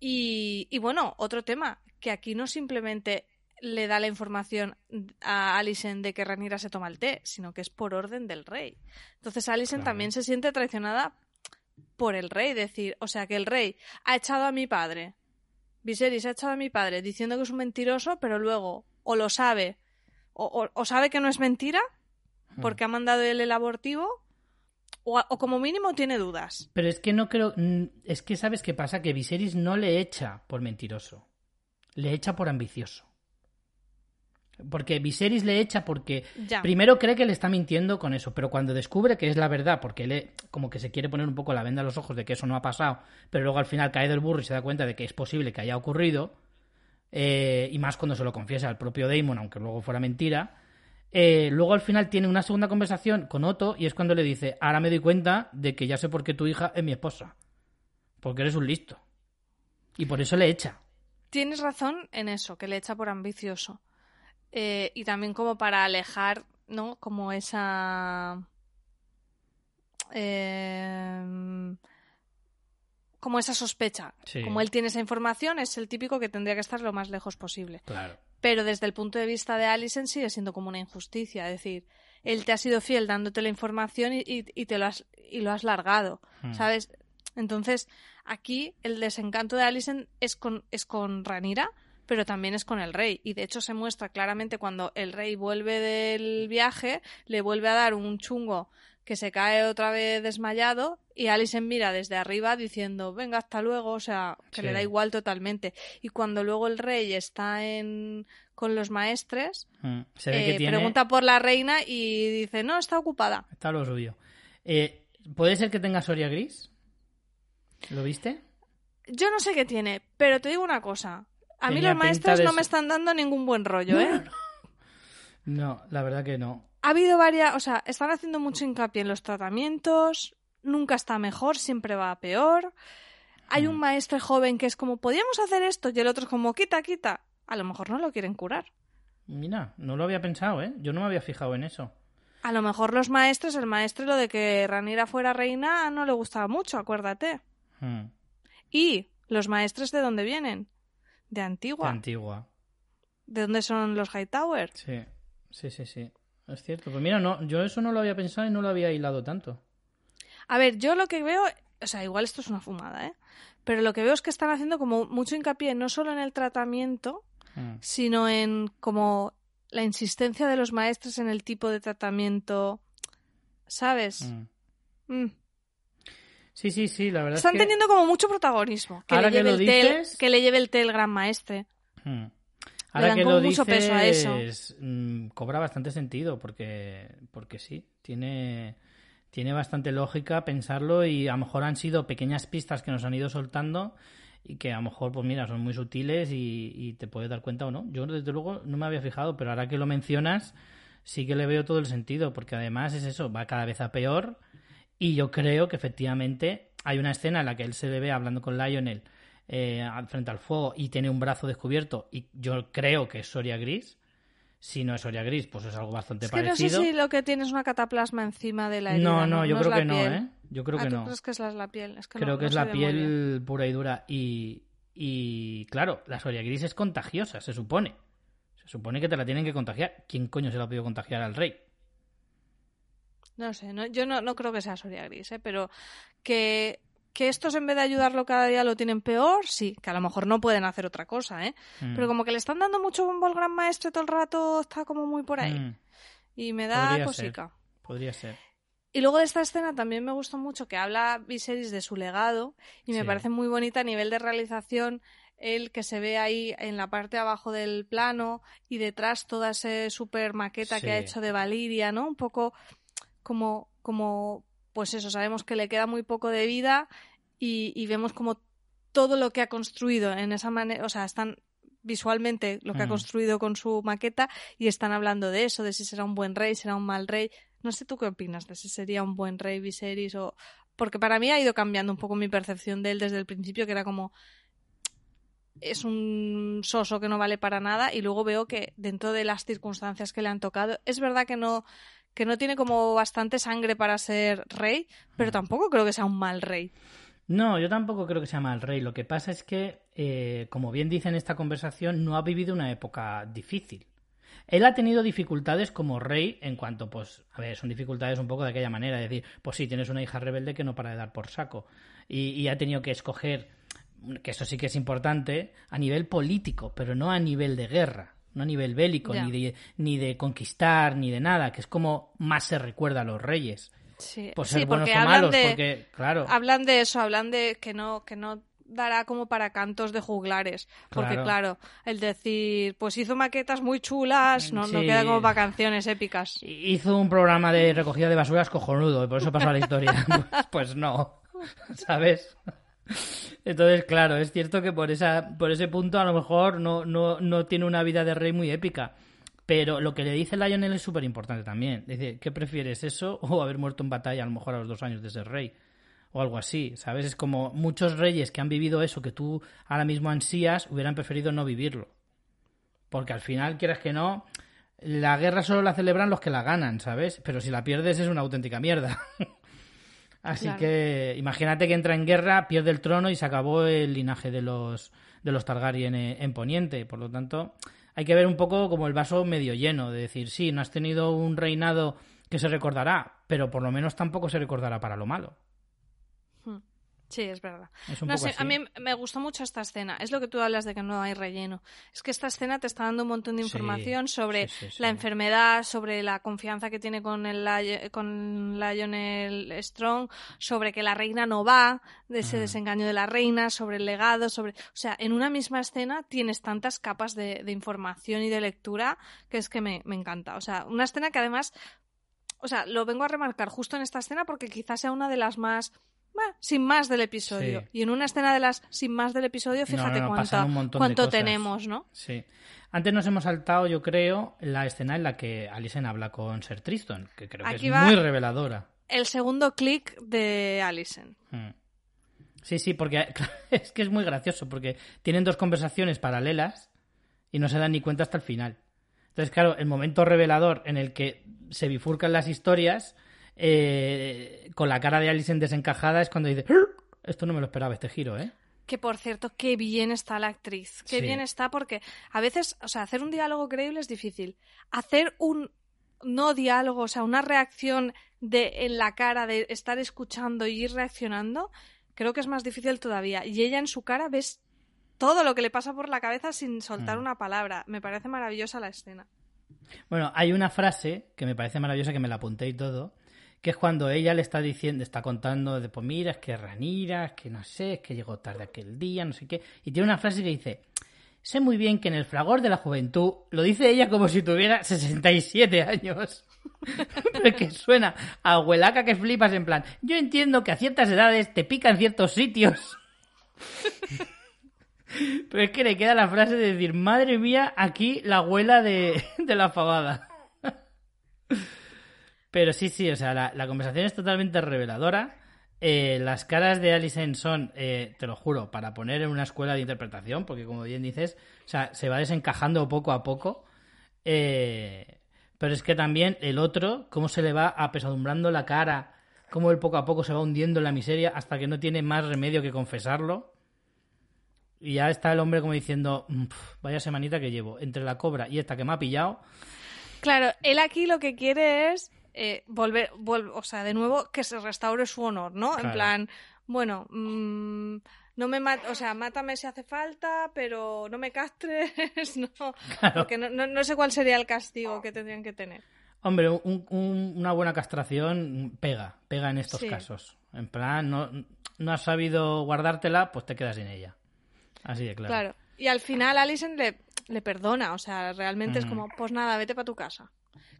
Y, y bueno, otro tema, que aquí no simplemente le da la información a Alicent de que Ranira se toma el té, sino que es por orden del rey. Entonces Claro. también se siente traicionada por el rey, decir, o sea, que el rey ha echado a mi padre, Viserys ha echado a mi padre diciendo que es un mentiroso, pero luego o lo sabe o, o- o sabe que no es mentira Hmm. porque ha mandado él el abortivo o, como mínimo tiene dudas. Pero es que no creo. mm, Es que sabes qué pasa: que Viserys no le echa por mentiroso. Le echa por ambicioso. Porque Viserys le echa porque. Ya. Primero cree que le está mintiendo con eso, pero cuando descubre que es la verdad, porque él como que se quiere poner un poco la venda a los ojos de que eso no ha pasado, pero luego al final cae del burro y se da cuenta de que es posible que haya ocurrido, eh, y más cuando se lo confiesa al propio Daemon, aunque luego fuera mentira, eh, luego al final tiene una segunda conversación con Otto y es cuando le dice, ahora me doy cuenta de que ya sé por qué tu hija es mi esposa, porque eres un listo. Y por eso le echa. Tienes razón en eso, que le echa por ambicioso. Eh, y también como para alejar, ¿no? Como esa... eh, como esa sospecha. Sí. Como él tiene esa información, es el típico que tendría que estar lo más lejos posible. Claro. Pero desde el punto de vista de Alicent sigue siendo como una injusticia. Es decir, él te ha sido fiel dándote la información y, y- y te lo has, y lo has largado, Hmm. ¿sabes? Entonces, aquí el desencanto de Alicent es con, es con Ranira, pero también es con el rey. Y de hecho se muestra claramente cuando el rey vuelve del viaje, le vuelve a dar un chungo que se cae otra vez desmayado y Alicent mira desde arriba diciendo, venga, hasta luego, o sea, que le da igual totalmente. Y cuando luego el rey está en con los maestres, Mm. Se ve eh, que tiene... pregunta por la reina y dice, no, está ocupada. Está lo suyo. Eh, ¿Puede ser que tenga Soria Gris? ¿Lo viste? Yo no sé qué tiene, pero te digo una cosa. A mí los maestros de no me están dando ningún buen rollo, ¿eh? No, la verdad que no. Ha habido varias, o sea, están haciendo mucho hincapié en los tratamientos, nunca está mejor, siempre va a peor. Hay Mm. un maestre joven que es como, podíamos hacer esto, y el otro es como, quita, quita. A lo mejor no lo quieren curar. Mira, no lo había pensado, ¿eh? Yo no me había fijado en eso. A lo mejor los maestres, el maestro lo de que Ranira fuera reina no le gustaba mucho, acuérdate. Mm. Y los maestres de dónde vienen? De De Antigua. antigua. ¿De dónde son los Hightower? Sí, sí, sí, sí. Es cierto. Pues mira, no, yo eso no lo había pensado y no lo había hilado tanto. A ver, yo lo que veo, o sea, igual esto es una fumada, ¿eh? Pero lo que veo es que están haciendo como mucho hincapié no solo en el tratamiento, Mm. sino en como la insistencia de los maestros en el tipo de tratamiento, ¿sabes? Mm. Mm. Sí, sí, sí, la verdad Están es que... teniendo como mucho protagonismo. Que, Ahora le que lleve lo el dices- que le lleve el té el gran maestre. Mm. Le Ahora dan que como lo mucho dices, peso a eso. cobra bastante sentido porque, porque sí, tiene, tiene bastante lógica pensarlo y a lo mejor han sido pequeñas pistas que nos han ido soltando y que a lo mejor, pues mira, son muy sutiles y, y te puedes dar cuenta o no. Yo desde luego no me había fijado, pero ahora que lo mencionas sí que le veo todo el sentido porque además es eso, va cada vez a peor y yo creo que efectivamente hay una escena en la que él se le ve hablando con Lionel eh, frente al fuego y tiene un brazo descubierto y yo creo que es Soria Gris. Si no es Soria Gris, pues es algo bastante Es que no sé parecido. si lo que tiene es una cataplasma encima de la herida. no, no, yo creo que no. ¿eh? Yo creo Ah, que ¿tú no. crees que es la, la piel? Es que Creo no- que es la piel pura y dura. Y, y claro, la Soria Gris es contagiosa, se supone. Se supone que te la tienen que contagiar. ¿Quién coño se la ha podido contagiar al rey? No sé, no, yo no, no creo que sea Soria Gris, ¿eh? pero que, que estos en vez de ayudarlo cada día lo tienen peor, sí, que a lo mejor no pueden hacer otra cosa, ¿eh? Mm. Pero como que le están dando mucho bombo al gran maestro todo el rato, está como muy por ahí. Mm, Y me da Podría cosica. podría ser. Y luego de esta escena también me gustó mucho que habla Viserys de su legado y me Sí. parece muy bonita a nivel de realización el que se ve ahí en la parte de abajo del plano y detrás toda esa super maqueta que ha hecho de Valiria, ¿no? Un poco como, como, pues eso, sabemos que le queda muy poco de vida y, y vemos como todo lo que ha construido en esa manera, o sea, están visualmente lo que ha Mm. construido con su maqueta y están hablando de eso, de si será un buen rey, será un mal rey. No sé tú qué opinas de si sería un buen rey Viserys o... Porque para mí ha ido cambiando un poco mi percepción de él desde el principio, que era como... Es un soso que no vale para nada y luego veo que dentro de las circunstancias que le han tocado, es verdad que no que no tiene como bastante sangre para ser rey, pero tampoco creo que sea un mal rey. No, yo tampoco creo que sea mal rey. Lo que pasa es que, eh, como bien dice en esta conversación, no ha vivido una época difícil. Él ha tenido dificultades como rey en cuanto, pues, a ver, son dificultades un poco de aquella manera, es decir, pues sí, tienes una hija rebelde que no para de dar por saco. Y, y ha tenido que escoger, que eso sí que es importante, a nivel político, pero no a nivel de guerra, no a nivel bélico, Ya. ni de, ni de conquistar, ni de nada, que es como más se recuerda a los reyes. Sí, Por sí, ser buenos porque o malos, de, porque, claro. hablan de eso, hablan de que no, que no dará como para cantos de juglares. Porque Claro. claro, el decir, pues hizo maquetas muy chulas, no, no Sí. queda como para canciones épicas. Hizo un programa de recogida de basuras cojonudo y por eso pasó a la historia. Pues, pues no, ¿sabes? Entonces, claro, es cierto que por, esa, por ese punto a lo mejor no, no, no tiene una vida de rey muy épica. Pero lo que le dice Lionel es súper importante también. Dice, ¿qué prefieres eso o haber muerto en batalla a lo mejor a los dos años de ser rey? O algo así, ¿sabes? Es como muchos reyes que han vivido eso que tú ahora mismo ansías hubieran preferido no vivirlo. Porque al final, quieras que no, la guerra solo la celebran los que la ganan, ¿sabes? Pero si la pierdes es una auténtica mierda. Así Claro. que imagínate que entra en guerra, pierde el trono y se acabó el linaje de los, de los Targaryen en, en Poniente. Por lo tanto, hay que ver un poco como el vaso medio lleno, de decir, sí, no has tenido un reinado que se recordará, pero por lo menos tampoco se recordará para lo malo. Sí, es verdad. Es No sé, a mí me gustó mucho esta escena. Es lo que tú hablas de que no hay relleno. Es que esta escena te está dando un montón de Sí, información sobre sí, sí, sí. la enfermedad, sobre la confianza que tiene con el con Lionel Strong, sobre que la reina no va, de ese Ajá. desengaño de la reina, sobre el legado, sobre, o sea, en una misma escena tienes tantas capas de, de información y de lectura que es que me, me encanta. O sea, una escena que además, o sea, lo vengo a remarcar justo en esta escena porque quizás sea una de las más sin más del episodio. Sí. Y en una escena de las sin más del episodio, fíjate no, cuánto tenemos, ¿no? Sí. Antes nos hemos saltado, yo creo, la escena en la que Alicent habla con Ser Tristan, que creo que es va- muy reveladora. El segundo clic de Alison. Mm. Sí, sí, porque es que es muy gracioso, porque tienen dos conversaciones paralelas y no se dan ni cuenta hasta el final. Entonces, claro, el momento revelador en el que se bifurcan las historias, eh, con la cara de Alison desencajada, es cuando dice, esto no me lo esperaba, este giro, ¿eh? Que por cierto, qué bien está la actriz. Qué Sí. bien está porque a veces, o sea, hacer un diálogo creíble es difícil. Hacer un no diálogo, o sea, una reacción de en la cara de estar escuchando y ir reaccionando, creo que es más difícil todavía. Y ella en su cara ves todo lo que le pasa por la cabeza sin soltar Mm. una palabra. Me parece maravillosa la escena. Bueno, hay una frase que me parece maravillosa, que me la apunté y todo, que es cuando ella le está diciendo, está contando de, pues es que Ranira, es que no sé, es que llegó tarde aquel día, no sé qué, y tiene una frase que dice, sé muy bien que en el fragor de la juventud, lo dice ella como si tuviera 67 años. Pero es que suena a abuelaca que flipas en plan, yo entiendo que a ciertas edades te pican ciertos sitios. Pero es que le queda la frase de decir, madre mía, aquí la abuela de, de la fabada. Pero sí, sí, o sea, la, la conversación es totalmente reveladora. Eh, las caras de Alison son, eh, te lo juro, para poner en una escuela de interpretación, porque como bien dices, o sea, se va desencajando poco a poco. Eh, pero es que también el otro, cómo se le va apesadumbrando la cara, cómo él poco a poco se va hundiendo en la miseria hasta que no tiene más remedio que confesarlo. Y ya está el hombre como diciendo, "Mm, vaya semanita que llevo, entre la cobra y esta que me ha pillado. Claro, él aquí lo que quiere es eh, volver, vuel- o sea, de nuevo que se restaure su honor, ¿no? En plan, bueno, mm, no me mat o sea, mátame si hace falta, pero no me castres, no, Claro. porque no, no, no sé cuál sería el castigo que tendrían que tener. Hombre, un- un- una buena castración pega, pega en estos Sí. casos. En plan, no, no has sabido guardártela, pues te quedas sin ella. Así de claro. Claro. Y al final Alison le, le perdona, o sea, realmente es Mm. como, pues nada, vete para tu casa.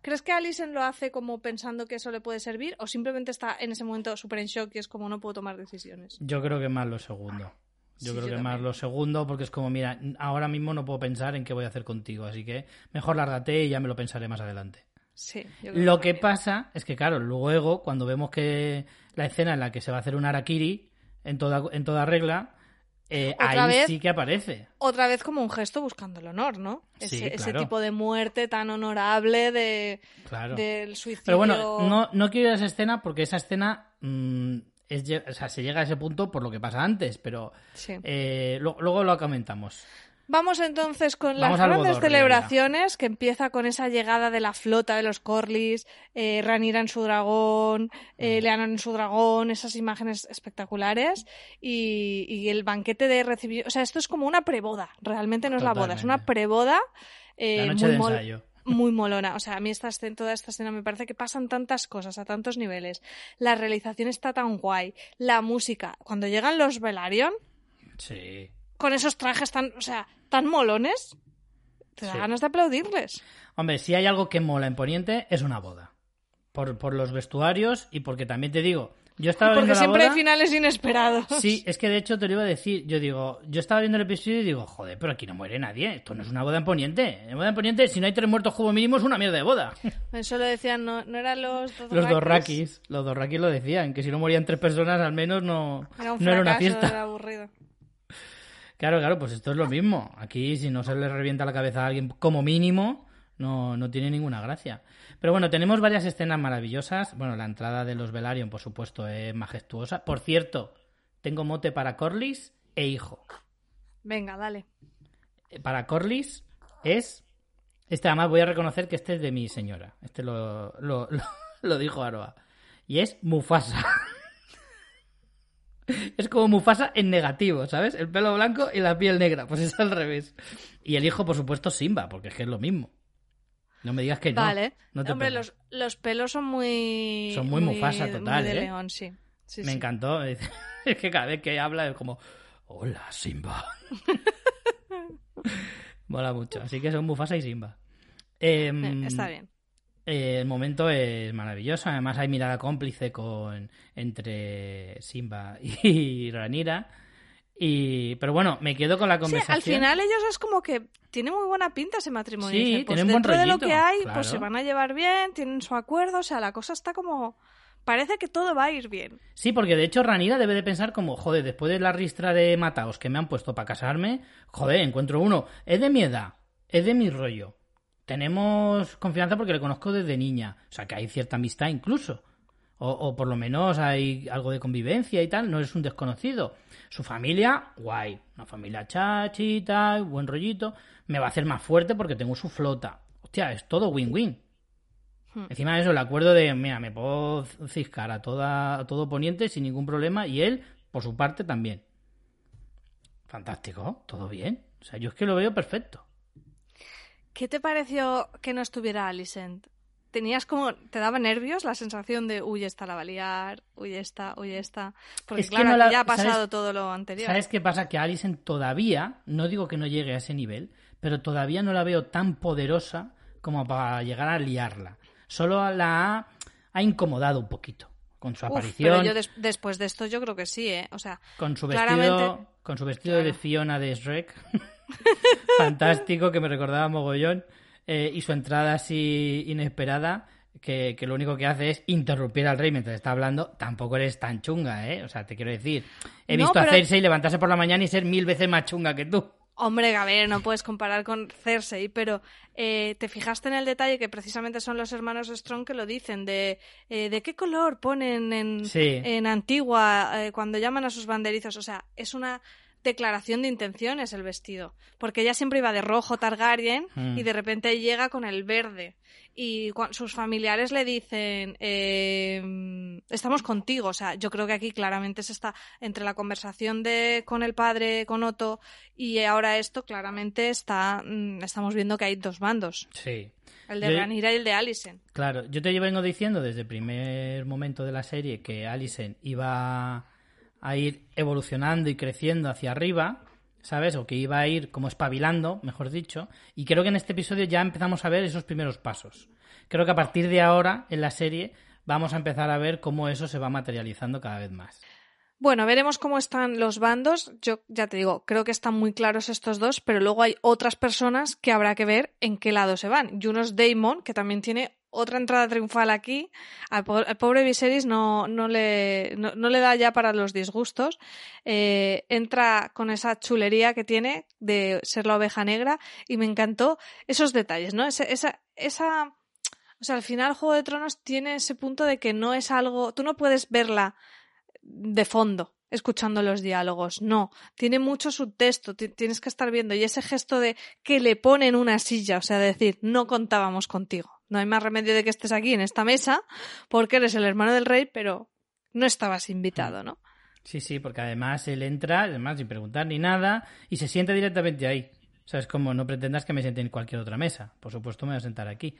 ¿Crees que Alison lo hace como pensando que eso le puede servir o simplemente está en ese momento súper en shock y es como no puedo tomar decisiones? Yo creo que más lo segundo. Yo Sí, creo yo que más también. lo segundo, porque es como, mira, ahora mismo no puedo pensar en qué voy a hacer contigo, así que mejor lárgate y ya me lo pensaré más adelante. Sí. yo creo Lo que también. pasa es que, claro, luego, cuando vemos que la escena en la que se va a hacer un Arakiri en toda, en toda regla, eh, ¿Otra ahí vez? sí que aparece. Otra vez como un gesto buscando el honor, ¿no? Ese, Sí, ese claro. tipo de muerte tan honorable de, Claro. del suicidio. Pero bueno, no, no quiero ir a esa escena porque esa escena mm, es, o sea, se llega a ese punto por lo que pasa antes, pero Sí. eh, lo- luego lo comentamos. Vamos entonces con Vamos las grandes celebraciones que empieza con esa llegada de la flota de los Corlys, eh, Ranira en su dragón, Mm. eh, Leana en su dragón, esas imágenes espectaculares y, y el banquete de recibir, o sea, esto es como una preboda, realmente no es la boda, es una preboda eh, La noche muy de mol- ensayo. muy molona. O sea, a mí esta escena, toda esta escena me parece que pasan tantas cosas a tantos niveles. La realización está tan guay. La música. Cuando llegan los Velaryon, Sí. con esos trajes tan, o sea, tan molones, te da Sí. ganas de aplaudirles. Hombre, si hay algo que mola en Poniente es una boda. Por, por los vestuarios y porque también te digo, yo estaba Porque viendo la siempre boda... hay finales inesperados. Sí, es que de hecho te lo iba a decir. Yo digo, yo estaba viendo el episodio y digo, joder, pero aquí no muere nadie. Esto no es una boda en Poniente. En boda en Poniente, si no hay tres muertos como mínimo, es una mierda de boda. Eso lo decían, no, no eran los dos Los dos rakis, los dos rakis lo decían, que si no morían tres personas al menos no, Era un no era una fiesta. era aburrido. Claro, claro, pues esto es lo mismo. Aquí si no se le revienta la cabeza a alguien como mínimo, no, no tiene ninguna gracia. Pero bueno, tenemos varias escenas maravillosas. Bueno, la entrada de los Velaryon, por supuesto, es majestuosa. Por cierto, tengo mote para Corlys e hijo. Venga, dale. Para Corlys es Este además voy a reconocer que este es de mi señora. Este lo, lo, lo, lo dijo Aroa. Y es Mufasa. es como Mufasa en negativo, ¿sabes? El pelo blanco y la piel negra. Pues es al revés. Y el hijo, por supuesto, Simba, porque es que es lo mismo. No me digas que no. Vale. No te Hombre, los, los pelos son muy... Son muy Mufasa total, muy de ¿eh? león, sí. Sí, Me sí. encantó. Es que cada vez que habla es como, hola, Simba. Mola mucho. Así que son Mufasa y Simba. Em, Eh, Está bien. El momento es maravilloso. Además hay mirada cómplice con entre Simba y Ranira. Y, pero bueno, me quedo con la Sí, conversación. al final ellos es como que tiene muy buena pinta ese matrimonio. Sí, Dicen, pues tienen buen dentro de lo que hay, claro. pues se van a llevar bien, tienen su acuerdo, o sea, la cosa está como... Parece que todo va a ir bien. Sí, porque de hecho Ranira debe de pensar como, joder, después de la ristra de mataos que me han puesto para casarme, joder, encuentro uno, es de mi edad, es de mi rollo. Tenemos confianza porque le conozco desde niña, o sea que hay cierta amistad incluso. O, o por lo menos hay algo de convivencia y tal, no es un desconocido. Su familia, guay, una familia chachita, buen rollito, me va a hacer más fuerte porque tengo su flota. Hostia, es todo win-win. Hmm. Encima de eso, el acuerdo de, mira, me puedo ciscar a, toda, a todo Poniente sin ningún problema y él, por su parte, también. Fantástico, todo bien. O sea, yo es que lo veo perfecto. ¿Qué te pareció que no estuviera Alicent? Tenías como, te daba nervios la sensación de, uy, esta la va a liar, uy, esta, uy, esta. Porque Es que claro, no aquí la- ya ha pasado ¿sabes? todo lo anterior. ¿Sabes qué pasa? Que Alison todavía, no digo que no llegue a ese nivel, pero todavía no la veo tan poderosa como para llegar a liarla. Solo la ha, ha incomodado un poquito con su Uf, aparición. pero yo des- después de esto yo creo que sí, ¿eh? O sea, Con su vestido, Claramente- con su vestido de. Fiona de Shrek. Fantástico, que me recordaba mogollón. Eh, y su entrada así inesperada, que, que lo único que hace es interrumpir al rey mientras está hablando. Tampoco eres tan chunga, ¿eh? O sea, te quiero decir. He No, visto a Cersei levantarse por la mañana y ser mil veces más chunga que tú. Hombre, a ver, no puedes comparar con Cersei, pero eh, te fijaste en el detalle que precisamente son los hermanos Strong que lo dicen, de eh, de qué color ponen en, Sí. en Antigua eh, cuando llaman a sus banderizos. O sea, es una declaración de intenciones el vestido, porque ella siempre iba de rojo Targaryen Mm. y de repente llega con el verde. Y sus familiares le dicen, eh, estamos contigo. O sea, yo creo que aquí claramente se está, entre la conversación de con el padre, con Otto, y ahora esto, claramente está, mm, estamos viendo que hay dos bandos. Sí. El de Ranira y el de Alicent. Claro, yo te vengo diciendo desde el primer momento de la serie que Alicent iba a ir evolucionando y creciendo hacia arriba, ¿sabes? O que iba a ir como espabilando, mejor dicho. Y creo que en este episodio ya empezamos a ver esos primeros pasos. Creo que a partir de ahora, en la serie, vamos a empezar a ver cómo eso se va materializando cada vez más. Bueno, veremos cómo están los bandos. Yo ya te digo, creo que están muy claros estos dos, pero luego hay otras personas que habrá que ver en qué lado se van. Y uno es Damon, que también tiene otra entrada triunfal aquí. Al, po- al pobre Viserys no, no, le, no, le da ya para los disgustos. Eh, entra con esa chulería que tiene de ser la oveja negra y me encantó esos detalles, ¿no? Ese- esa, esa, o sea, al final Juego de Tronos tiene ese punto de que no es algo, tú no puedes verla de fondo escuchando los diálogos. No, tiene mucho subtexto, ti- tienes que estar viendo. Y ese gesto de que le ponen una silla, o sea, decir, no contábamos contigo. No hay más remedio de que estés aquí en esta mesa porque eres el hermano del rey, pero no estabas invitado, ¿no? Sí, sí, porque además él entra, además sin preguntar ni nada, y se sienta directamente ahí. O sea, es como no pretendas que me siente en cualquier otra mesa. Por supuesto me voy a sentar aquí.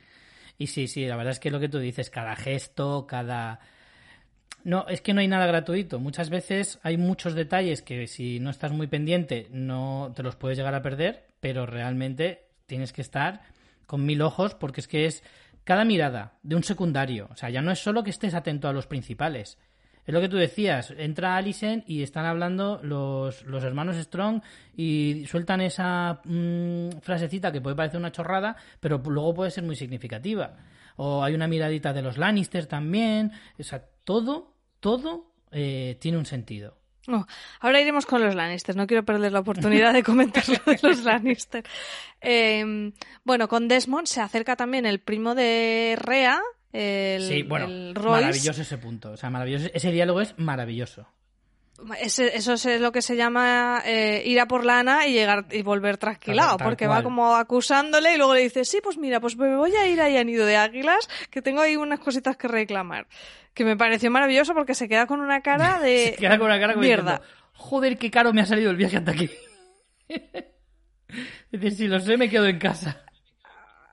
Y sí, sí, la verdad es que lo que tú dices, cada gesto, cada... No, es que no hay nada gratuito. Muchas veces hay muchos detalles que si no estás muy pendiente no te los puedes llegar a perder, pero realmente tienes que estar con mil ojos porque es que es cada mirada de un secundario. O sea, ya no es solo que estés atento a los principales. Es lo que tú decías, entra Alicent y están hablando los, los hermanos Strong y sueltan esa mm, frasecita que puede parecer una chorrada, pero luego puede ser muy significativa. O hay una miradita de los Lannister también. O sea, todo, todo eh, tiene un sentido. Oh, ahora iremos con los Lannister. No quiero perder la oportunidad de comentar lo de los Lannister. Eh, bueno, con Desmond se acerca también el primo de Rea, el, sí, bueno, el Royce. maravilloso ese punto. O sea, maravilloso. Ese diálogo es maravilloso. Eso es lo que se llama eh, ir a por lana y llegar y volver trasquilado, porque va como acusándole y luego le dice, sí, pues mira, pues me voy a ir ahí a Nido de Águilas, que tengo ahí unas cositas que reclamar. Que me pareció maravilloso porque se queda con una cara de... se queda con una cara mierda. Joder, qué caro me ha salido el viaje hasta aquí. es decir, si lo sé, me quedo en casa.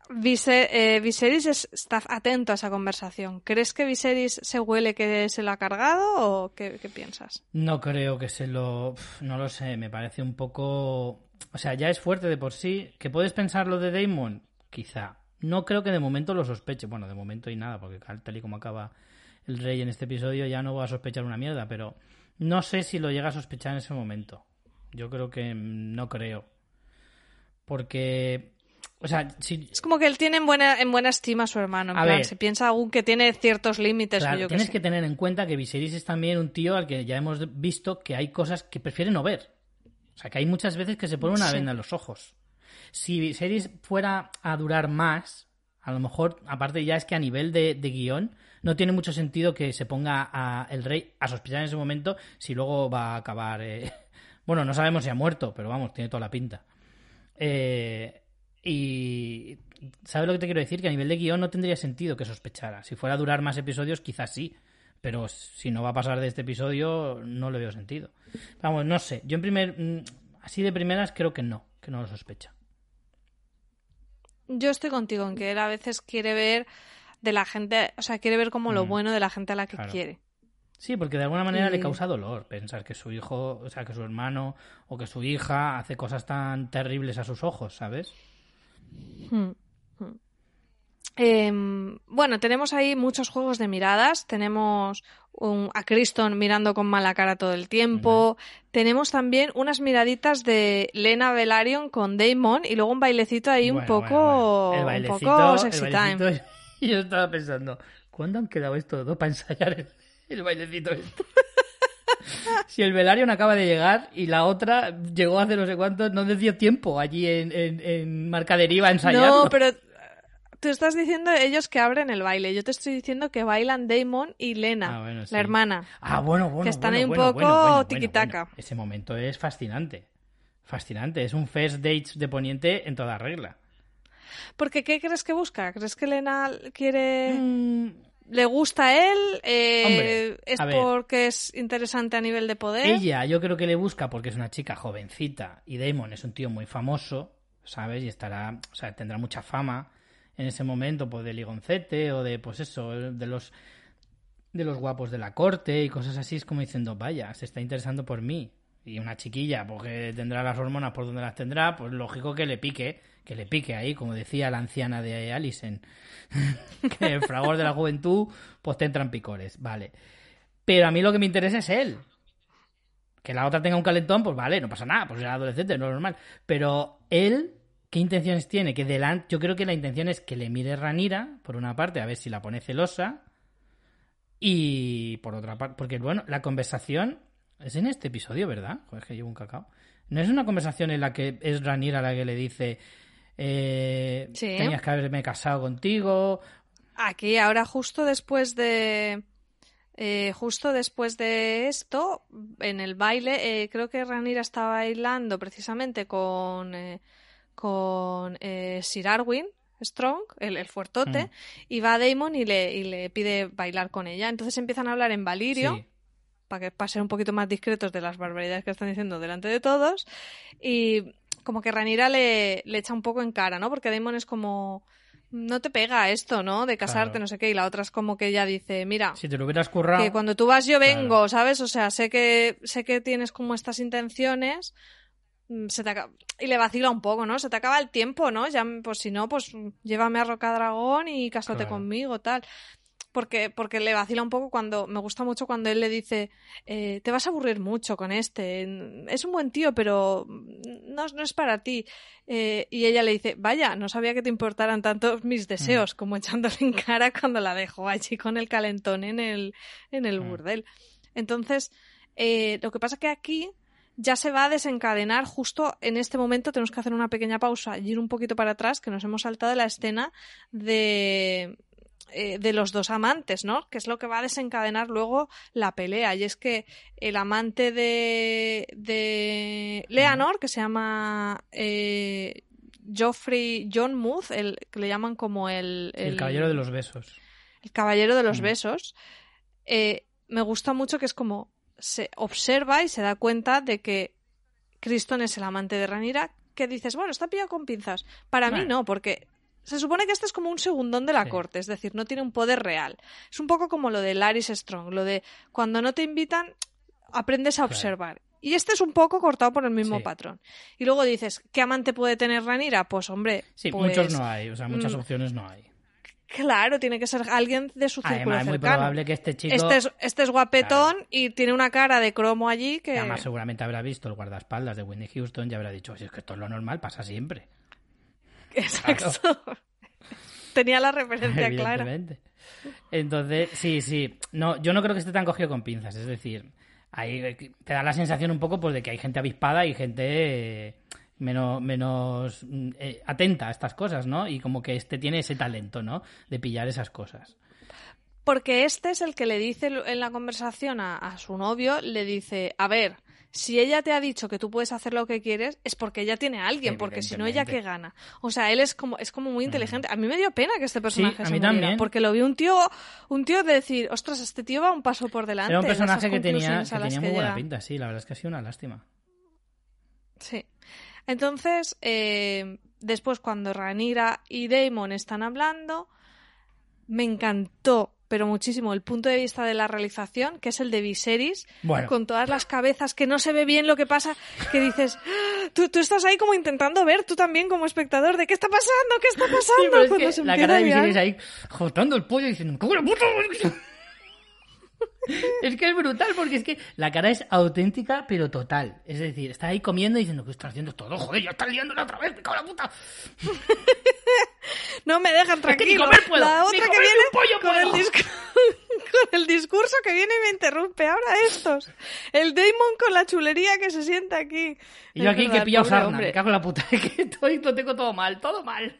Eh, Viserys está atento a esa conversación. ¿Crees que Viserys se huele que se lo ha cargado o qué, piensas? No creo que se lo... No lo sé, me parece un poco... O sea, ya es fuerte de por sí. ¿Que puedes pensar lo de Damon? Quizá. No creo que de momento lo sospeche. Bueno, de momento y nada, porque tal y como acaba el rey en este episodio ya no va a sospechar una mierda, pero no sé si lo llega a sospechar en ese momento. Yo creo que no creo. Porque o sea, Es como que él tiene en buena, en buena estima a su hermano. En plan, se piensa aún que tiene ciertos límites. tienes que, tener en cuenta que Viserys es también un tío al que ya hemos visto que hay cosas que prefiere no ver. O sea, que hay muchas veces que se pone una venda en los ojos. Si Viserys fuera a durar más, a lo mejor, aparte ya es que a nivel de, guion, no tiene mucho sentido que se ponga a el rey a sospechar en ese momento si luego va a acabar... Eh, bueno, no sabemos si ha muerto, pero vamos, tiene toda la pinta. Eh, y ¿sabes lo que te quiero decir? Que a nivel de guion no tendría sentido que sospechara. Si fuera a durar más episodios, quizás sí. Pero si no va a pasar de este episodio, no le veo sentido. Vamos, no sé. Yo en primer... Mm, así de primeras creo que no, que no lo sospecha. Yo estoy contigo en que él a veces quiere ver de la gente, o sea, quiere ver como lo mm. bueno de la gente a la que quiere. Sí, porque de alguna manera le causa dolor pensar que su hijo, o sea, que su hermano o que su hija hace cosas tan terribles a sus ojos, ¿sabes? Hmm, hmm. Em, bueno, tenemos ahí muchos juegos de miradas. Tenemos a Criston mirando con mala cara todo el tiempo. Tenemos también unas miraditas de Lena Velaryon con Damon y luego un bailecito ahí un poco, un poco sexy time. Yo estaba pensando, ¿cuándo han quedado estos dos para ensayar el, bailecito? Este? si el Velaryon acaba de llegar y la otra llegó hace no sé cuánto, no decía tiempo allí en, en, en Marca Deriva ensayando. No, pero tú estás diciendo ellos que abren el baile. Yo te estoy diciendo que bailan Damon y Lena, ah, la hermana. Ah, bueno, bueno. Que están ahí un poco tiquitaca. Ese momento es fascinante. Fascinante. Es un first date de Poniente en toda regla. Porque, ¿qué crees que busca? ¿Crees que Lena quiere...? Mm, le gusta a él, eh, es porque es interesante a nivel de poder. Ella, yo creo que le busca porque es una chica jovencita y Damon es un tío muy famoso, ¿sabes? Y estará, o sea, tendrá mucha fama en ese momento, pues de ligoncete o de, pues eso, de los de los guapos de la corte y cosas así, es como diciendo, vaya, se está interesando por mí. Y una chiquilla, porque tendrá las hormonas por donde las tendrá, pues lógico que le pique que le pique ahí, como decía la anciana de Alison, que el fragor de la juventud, pues te entran picores, vale. Pero a mí lo que me interesa es él. Que la otra tenga un calentón, pues vale, no pasa nada, pues es adolescente, no es normal. Pero él, ¿qué intenciones tiene? Que delante, yo creo que la intención es que le mire Ranira, por una parte, a ver si la pone celosa. Y por otra parte, porque bueno, la conversación es en este episodio, ¿verdad? Joder, que llevo un cacao. No es una conversación en la que es Ranira la que le dice, eh, tenías que haberme casado contigo. Aquí, ahora justo después de... Eh, justo después de esto, en el baile, eh, creo que Ranira estaba bailando precisamente con, con Sir Arwin Strong, el, el fuertote, mm. y va a Damon y le, y le pide bailar con ella. Entonces empiezan a hablar en Valirio. para que pasen un poquito más discretos de las barbaridades que están diciendo delante de todos. Y como que Ranira le, le echa un poco en cara, ¿no? Porque Damon es como no te pega esto, ¿no? De casarte, no sé qué. Y la otra es como que ella dice, mira. Si te lo hubieras currado. Que cuando tú vas yo vengo, ¿sabes? O sea, sé que, sé que tienes como estas intenciones. Mm, se te Y le vacila un poco, ¿no? Se te acaba el tiempo, ¿no? Ya, pues si no, pues llévame a Roca Dragón y cásate conmigo, tal porque, porque le vacila un poco cuando, me gusta mucho cuando él le dice, eh, te vas a aburrir mucho con este, es un buen tío, pero no, no es para ti. Eh, y ella le dice, vaya, no sabía que te importaran tanto mis deseos, mm. como echándole en cara cuando la dejó allí con el calentón en el, en el mm. burdel. Entonces, eh, lo que pasa que aquí ya se va a desencadenar justo en este momento. Tenemos que hacer una pequeña pausa y ir un poquito para atrás, que nos hemos saltado de la escena de, eh, de los dos amantes, ¿no? Que es lo que va a desencadenar luego la pelea. Y es que el amante de, de Leonor, que se llama eh, Geoffrey John Muth, el, que le llaman como el, el, caballero de los besos. El caballero de los besos. Eh, me gusta mucho que es como se observa y se da cuenta de que Criston es el amante de Ranira, que dices, bueno, está pillado con pinzas. Para mí no, porque se supone que este es como un segundón de la corte, es decir, no tiene un poder real. Es un poco como lo de Laris Strong, lo de cuando no te invitan, aprendes a observar. Y este es un poco cortado por el mismo patrón. Y luego dices, ¿qué amante puede tener Ranira? Pues hombre. Sí, pues, muchos no hay, o sea, muchas mm, opciones no hay. Claro, tiene que ser alguien de su círculo Además, es muy probable que este chico... Este es, este guapetón y tiene una cara de cromo allí que... Además, seguramente habrá visto el guardaespaldas de Whitney Houston y habrá dicho, si es que esto es lo normal, pasa siempre. Exacto. Tenía la referencia clara. Entonces, sí, sí. No, yo no creo que esté tan cogido con pinzas. Es decir, ahí te da la sensación un poco pues, de que hay gente avispada y gente... menos, menos mm, eh, atenta a estas cosas, ¿no? Y como que este tiene ese talento, ¿no? De pillar esas cosas. Porque este es el que le dice en la conversación a su novio, le dice, a ver, si ella te ha dicho que tú puedes hacer lo que quieres, es porque ella tiene a alguien, porque si no, ella que gana. O sea, él es como, es como muy inteligente. A mí me dio pena que este personaje se muriera, porque lo vi un tío, un tío de decir, ostras, este tío va un paso por delante. Era un personaje que tenía, muy buena pinta, sí, la verdad es que ha sido una lástima. Sí. Entonces, eh, después cuando Ranira y Damon están hablando, me encantó pero muchísimo el punto de vista de la realización, que es el de Viserys, con todas las cabezas, que no se ve bien lo que pasa, que dices, ah, tú, tú, estás ahí como intentando ver, tú también como espectador, de qué está pasando, qué está pasando. es que la cara de Viserys ahí, jotando el pollo, diciendo, ¡cómo la puta! Es que es brutal porque es que la cara es auténtica pero total. Es decir, está ahí comiendo y diciendo que está haciendo todo. Joder, ya está liándola otra vez, me cago la puta. no me dejan tranquilo. la otra que viene con, el con el discurso que viene y me interrumpe. Ahora estos. El Damon con la chulería que se sienta aquí. Y yo aquí que he pillado sarna, me cago en la puta. que estoy, lo tengo todo mal, todo mal.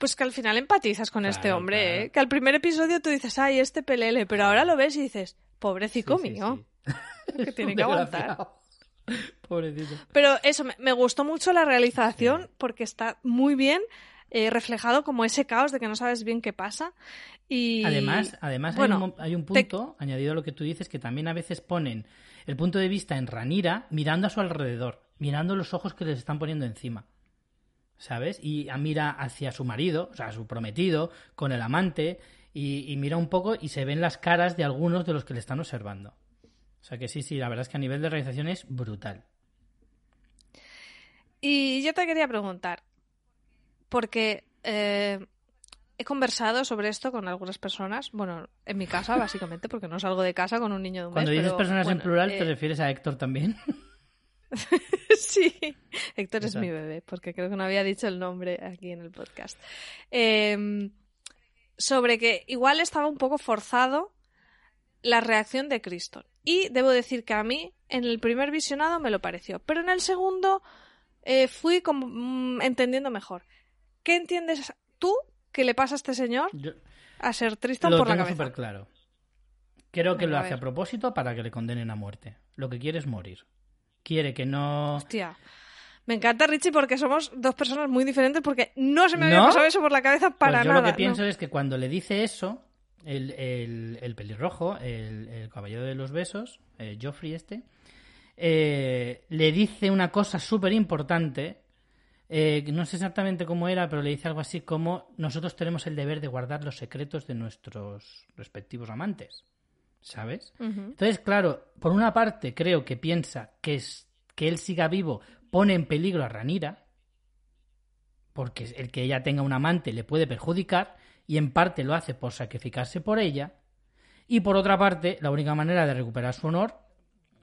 Pues que al final empatizas con este hombre, ¿eh? Que al primer episodio tú dices, ay, este pelele, pero ahora lo ves y dices, pobrecito mío. que tiene que aguantar. Pobrecito. Pero eso, me, gustó mucho la realización porque está muy bien eh, reflejado como ese caos de que no sabes bien qué pasa. Y además, además hay, un, punto, añadido a lo que tú dices, que también a veces ponen el punto de vista en Ranira mirando a su alrededor, mirando los ojos que les están poniendo encima. ¿Sabes? Y mira hacia su marido, o sea, a su prometido, con el amante, y, mira un poco y se ven las caras de algunos de los que le están observando. O sea que sí, sí, la verdad es que a nivel de realización es brutal. Y yo te quería preguntar, porque eh, he conversado sobre esto con algunas personas, bueno, en mi casa básicamente, porque no salgo de casa con un niño de un Cuando dices personas en plural, ¿te eh, refieres a Héctor también? sí, Héctor es mi bebé, porque creo que no había dicho el nombre aquí en el podcast. Em, sobre que igual estaba un poco forzado la reacción de Cristo. Y debo decir que a mí, en el primer visionado me lo pareció, pero en el segundo eh, fui como, mm, entendiendo mejor. ¿Qué entiendes tú que le pasa a este señor a ser Tristan por la cabeza? súper claro. Creo que lo hace a propósito para que le condenen a muerte. Lo que quiere es morir quiere que no... Hostia. Me encanta Richie porque somos dos personas muy diferentes porque no se me había pasado eso por la cabeza para pues yo nada. Lo que pienso es que cuando le dice eso, el, el, pelirrojo, el, caballero de los besos, eh, Joffrey este, eh, le dice una cosa súper importante. Eh, no sé exactamente cómo era, pero le dice algo así como nosotros tenemos el deber de guardar los secretos de nuestros respectivos amantes. ¿Sabes? Entonces, claro, por una parte creo que piensa que, es, que él siga vivo pone en peligro a Ranira, porque el que ella tenga un amante le puede perjudicar, y en parte lo hace por sacrificarse por ella, y por otra parte, la única manera de recuperar su honor,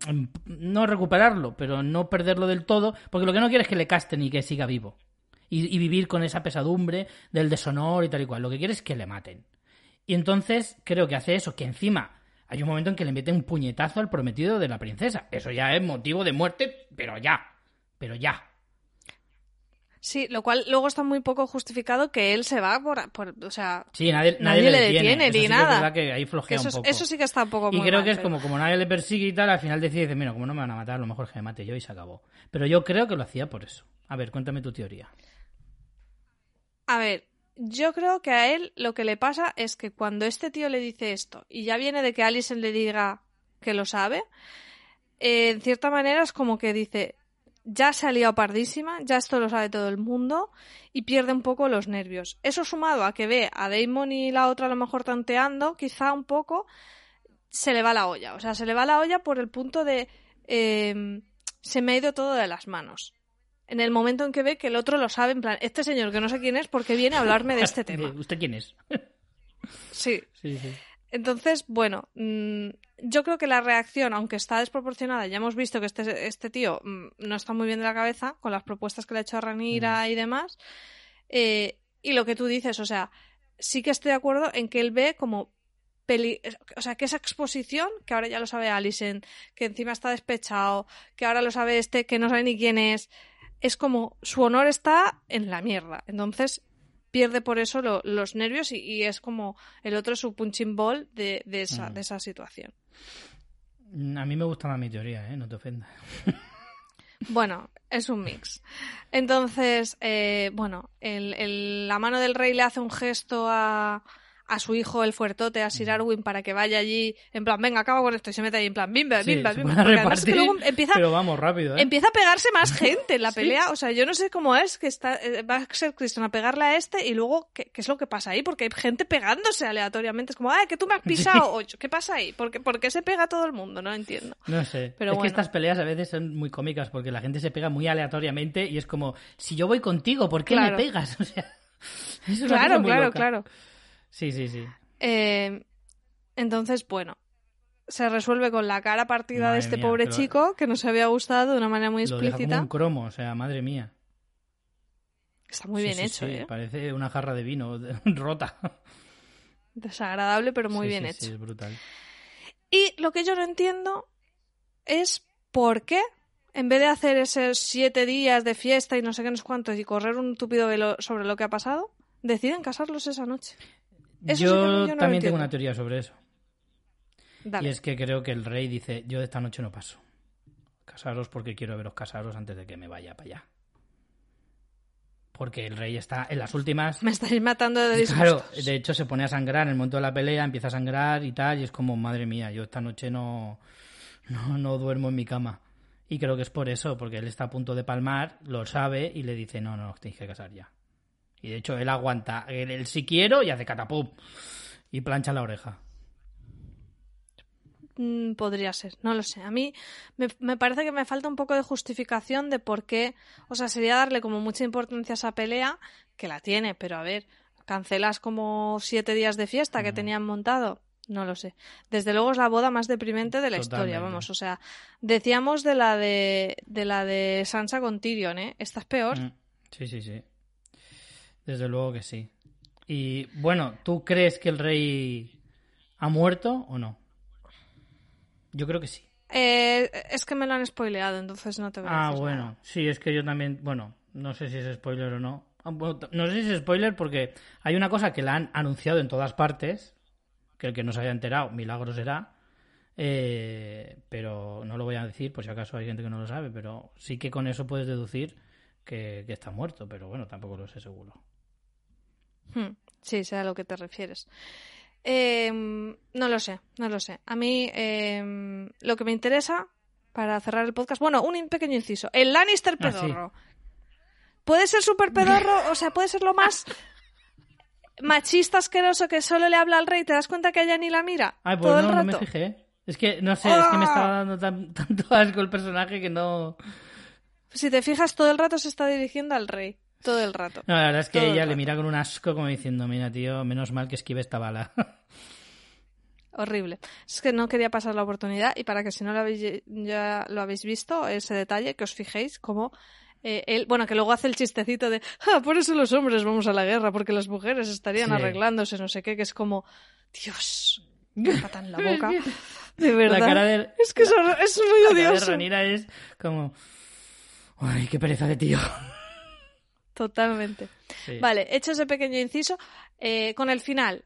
em, no recuperarlo, pero no perderlo del todo, porque lo que no quiere es que le casten y que siga vivo. Y, y vivir con esa pesadumbre del deshonor y tal y cual. Lo que quiere es que le maten. Y entonces creo que hace eso, que encima hay un momento en que le mete un puñetazo al prometido de la princesa. Eso ya es motivo de muerte, pero ya. Pero ya. Sí, lo cual luego está muy poco justificado que él se va por, por o sea, Sí, nadie, nadie, le detiene, ni sí que es nada. verdad que ahí flojea eso, un poco. eso sí que está un poco Y muy creo mal, que es pero- como, como nadie le persigue y tal, al final decide, mira, como no me van a matar, a lo mejor que me mate yo y se acabó. Pero yo creo que lo hacía por eso. A ver, cuéntame tu teoría. A ver, yo creo que a él lo que le pasa es que cuando este tío le dice esto y ya viene de que Alison le diga que lo sabe, eh, en cierta manera es como que dice, ya se ha liado pardísima, ya esto lo sabe todo el mundo y pierde un poco los nervios. Eso sumado a que ve a Damon y la otra a lo mejor tanteando, quizá un poco, se le va la olla. O sea, se le va la olla por el punto de... eh, se me ha ido todo de las manos. En el momento en que ve que el otro lo sabe, en plan, este señor que no sé quién es, porque viene a hablarme de este tema. ¿Usted quién es? Sí. sí, sí. Entonces, bueno, mm, yo creo que la reacción, aunque está desproporcionada, ya hemos visto que este, este tío mm, no está muy bien de la cabeza con las propuestas que le ha hecho a Ranira y demás. eh, y lo que tú dices, o sea, sí que estoy de acuerdo en que él ve como peli o sea, que esa exposición, que ahora ya lo sabe Alison, que encima está despechado, que ahora lo sabe este, que no sabe ni quién es, es como su honor está en la mierda. Entonces pierde por eso lo- los nervios y, y es como el otro su punching ball de, de esa, Mm. de esa situación. A mí me gusta más mi teoría, ¿eh? No te ofendas. Bueno, es un mix. Entonces, eh, bueno, el, el- la mano del rey le hace un gesto a, a su hijo, el fuertote, a Mm. Sir Arwin, para que vaya allí, en plan, venga, acaba con esto, y se mete ahí en plan, bimba, Sí, bimba, se bimba. que repartir, luego empieza, pero vamos, rápido, ¿eh? empieza a pegarse más gente en la Sí. pelea. O sea, yo no sé cómo es que está, eh, va a ser Kristen a pegarle a este y luego, ¿qué, qué es lo que pasa ahí? Porque hay gente pegándose aleatoriamente. Es como, ¡ay, que tú me has pisado! O, ¿Qué pasa ahí? ¿Por qué, por qué se pega todo el mundo? No entiendo. No sé. Pero es bueno. que estas peleas a veces son muy cómicas porque la gente se pega muy aleatoriamente y es como, si yo voy contigo, ¿por qué Claro. me pegas? O sea, es una cosa Claro, muy claro, loca. claro. Sí, sí, sí. Eh, entonces, bueno, se resuelve con la cara partida Madre de este mía, pobre chico que nos había gustado de una manera muy Lo deja como explícita. un cromo, o sea, madre mía. Está muy Sí, bien sí, hecho, sí, ¿eh? Parece una jarra de vino rota. Desagradable, pero muy bien hecho. Sí, es brutal. Y lo que yo no entiendo es por qué, en vez de hacer esos siete días de fiesta y no sé qué, no sé cuántos y correr un tupido velo sobre lo que ha pasado, deciden casarlos esa noche. Eso sí que yo no también tengo una teoría sobre eso. Dale. Y es que creo que el rey dice, yo de esta noche no paso. Casaros porque quiero veros casaros antes de que me vaya para allá. Porque el rey está en las últimas... Me estáis matando de Claro, disgustos. de hecho se pone a sangrar en el momento de la pelea, empieza a sangrar y tal, y es como, madre mía, yo esta noche no, no, no duermo en mi cama. Y creo que es por eso, porque él está a punto de palmar, lo sabe y le dice, no, no, os tenéis que casar ya. Y de hecho él aguanta, él si quiero y hace catapum y plancha la oreja. Mm, podría ser, no lo sé. A mí me, me parece que me falta un poco de justificación de por qué, o sea, sería darle como mucha importancia a esa pelea, que la tiene, pero a ver, cancelas como siete días de fiesta que Mm. tenían montado. No lo sé. Desde luego es la boda más deprimente de la historia, vamos. O sea, decíamos de la de, de la de Sansa con Tyrion, ¿eh? Esta es peor. Mm, Sí, sí, sí. Desde luego que sí. Y bueno, ¿tú crees que el rey ha muerto o no? Yo creo que sí. Eh, es que me lo han spoileado, entonces no te voy a Ah, decir bueno, nada. sí, es que yo también, bueno, no sé si es spoiler o no. Ah, No sé si es spoiler porque hay una cosa que la han anunciado en todas partes, que el que no se haya enterado, milagro será, eh, pero no lo voy a decir por si acaso hay gente que no lo sabe, pero sí que con eso puedes deducir que, que está muerto, pero bueno, tampoco lo sé seguro. Hmm, Sí, sé a lo que te refieres. Eh, no lo sé, no lo sé. A mí eh, lo que me interesa para cerrar el podcast, bueno, un pequeño inciso. El Lannister Ah, sí. pedorro. Puede ser súper pedorro, o sea, puede ser lo más machista asqueroso que solo le habla al rey. ¿Te das cuenta que ella ni la mira? Ay, pues todo no, el no me rato. fijé. Es que, no sé, es que me ¡Ah! estaba dando tan- tanto asco el personaje que no... Si te fijas, todo el rato se está dirigiendo al rey. Todo el rato. No, la verdad es que Todo el ella le rato. mira con un asco como diciendo, mira, tío, menos mal que esquive esta bala. Horrible. Es que no quería pasar la oportunidad y para que si no lo habéis, ya lo habéis visto, ese detalle, que os fijéis como eh, él, bueno, que luego hace el chistecito de, ah, por eso los hombres vamos a la guerra, porque las mujeres estarían Sí. arreglándose, no sé qué, que es como, Dios, me pata en la boca. De verdad. La cara de, Es que hor- es muy la cara de odioso. Ranira es como... Ay, qué pereza de tío. Totalmente. Sí. Vale, hecho ese pequeño inciso, eh, con el final,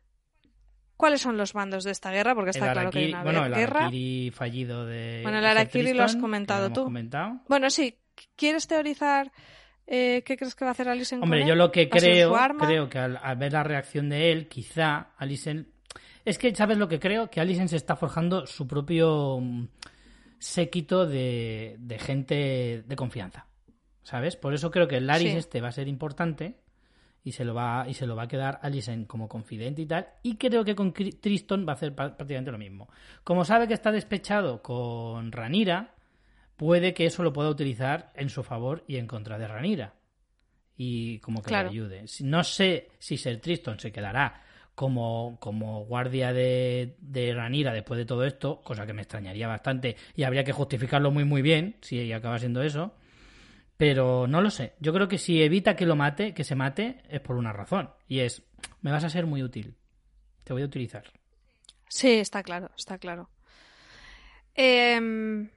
¿cuáles son los bandos de esta guerra? Porque está el claro que hay una bueno, el guerra. Fallido de. Bueno, el de Harakiri lo has comentado lo tú. comentado. Bueno, sí, ¿quieres teorizar eh, qué crees que va a hacer Alison con Hombre, él? yo lo que ¿Va a ser creo, creo que al, al ver la reacción de él, quizá Alison... Es que, ¿sabes lo que creo? Que Alison se está forjando su propio mm, séquito de, de gente de confianza, ¿sabes? Por eso creo que el Laris Sí. este va a ser importante y se lo va y se lo va a quedar Alison como confidente y tal y creo que con Tristan va a hacer prácticamente lo mismo. Como sabe que está despechado con Ranira, puede que eso lo pueda utilizar en su favor y en contra de Ranira y como que Claro. le ayude. No sé si Ser Tristan se quedará como, como guardia de, de Ranira después de todo esto, cosa que me extrañaría bastante y habría que justificarlo muy muy bien si acaba siendo eso. Pero no lo sé. Yo creo que si evita que lo mate, que se mate, es por una razón. Y es, me vas a ser muy útil. Te voy a utilizar. Sí, está claro, está claro. Em,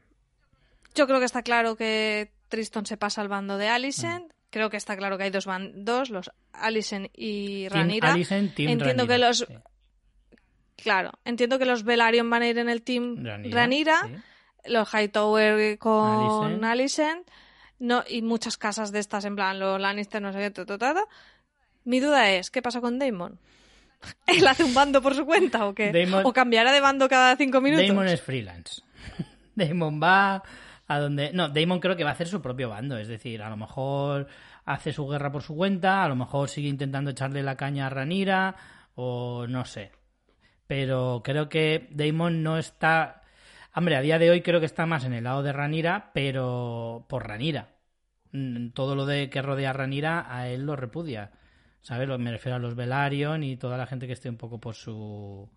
yo creo que está claro que Tristan se pasa al bando de Alicent. Creo que está claro que hay dos bandos, los Alicent y Team Ranira. Alicent, Team Entiendo que Rhaenyra. los Sí. Claro, entiendo que los Velaryon van a ir en el team Rhaenyra, Ranira, sí. los Hightower con Alicent. Alicent, no, y muchas casas de estas, en plan, los Lannister, no sé qué, ta, ta, ta, ta. Mi duda es, ¿qué pasa con Damon? ¿Él hace un bando por su cuenta o qué? Damon- ¿O cambiará de bando cada cinco minutos? Damon es freelance. Damon va a donde... No, Damon creo que va a hacer su propio bando. Es decir, a lo mejor hace su guerra por su cuenta, a lo mejor sigue intentando echarle la caña a Ranira, o no sé. Pero creo que Damon no está... Hombre, a día de hoy creo que está más en el lado de Ranira, pero por Ranira. Mm, Todo lo de que rodea a Ranira a él lo repudia. ¿Sabes? Me refiero a los Velaryon y toda la gente que esté un poco por su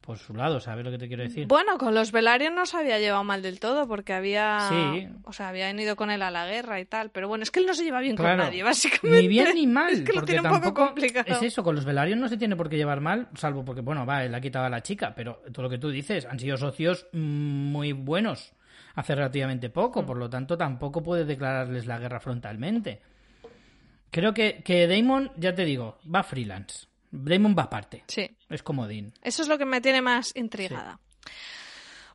por su lado, ¿sabes lo que te quiero decir? Bueno, con los Velaryon no se había llevado mal del todo porque había... Sí. O sea, habían ido con él a la guerra y tal. Pero bueno, es que él no se lleva bien Claro. con nadie, básicamente. Ni bien ni mal. Es que lo tiene un poco complicado. Es eso, con los Velaryon no se tiene por qué llevar mal, salvo porque, bueno, va, él ha quitado a la chica, pero todo lo que tú dices, han sido socios mm, muy buenos hace relativamente poco, Mm. por lo tanto tampoco puede declararles la guerra frontalmente. Creo que, que Damon, ya te digo, va freelance. Damon va aparte. Sí. Es comodín. Eso es lo que me tiene más intrigada.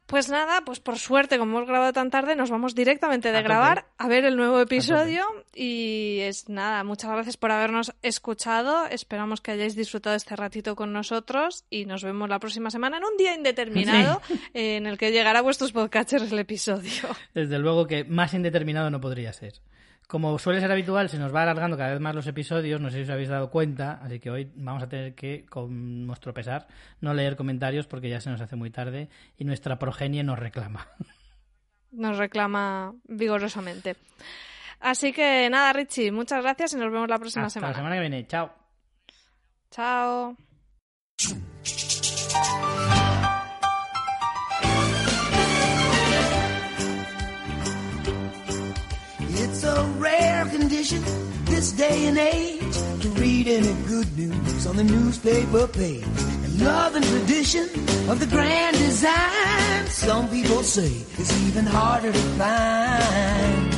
Pues nada, pues por suerte, como hemos grabado tan tarde, nos vamos directamente de A grabar a ver el nuevo episodio. Y es nada, muchas gracias por habernos escuchado. Esperamos que hayáis disfrutado este ratito con nosotros y nos vemos la próxima semana en un día indeterminado en el que llegará a vuestros podcasters el episodio. Desde luego que más indeterminado no podría ser. Como suele ser habitual, se nos va alargando cada vez más los episodios, no sé si os habéis dado cuenta, así que hoy vamos a tener que, con nuestro pesar, no leer comentarios porque ya se nos hace muy tarde y nuestra progenie nos reclama. Nos reclama vigorosamente. Así que nada, Richie, muchas gracias y nos vemos la próxima Hasta semana. la semana que viene, chao. Chao. This day and age to read any good news on the newspaper page. And love and tradition of the grand design, some people say it's even harder to find.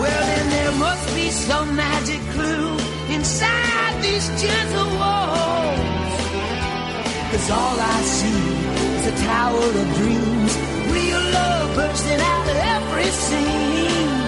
Well, then there must be some magic clue inside these gentle walls. Cause all I see is a tower of dreams, real love bursting out of every scene.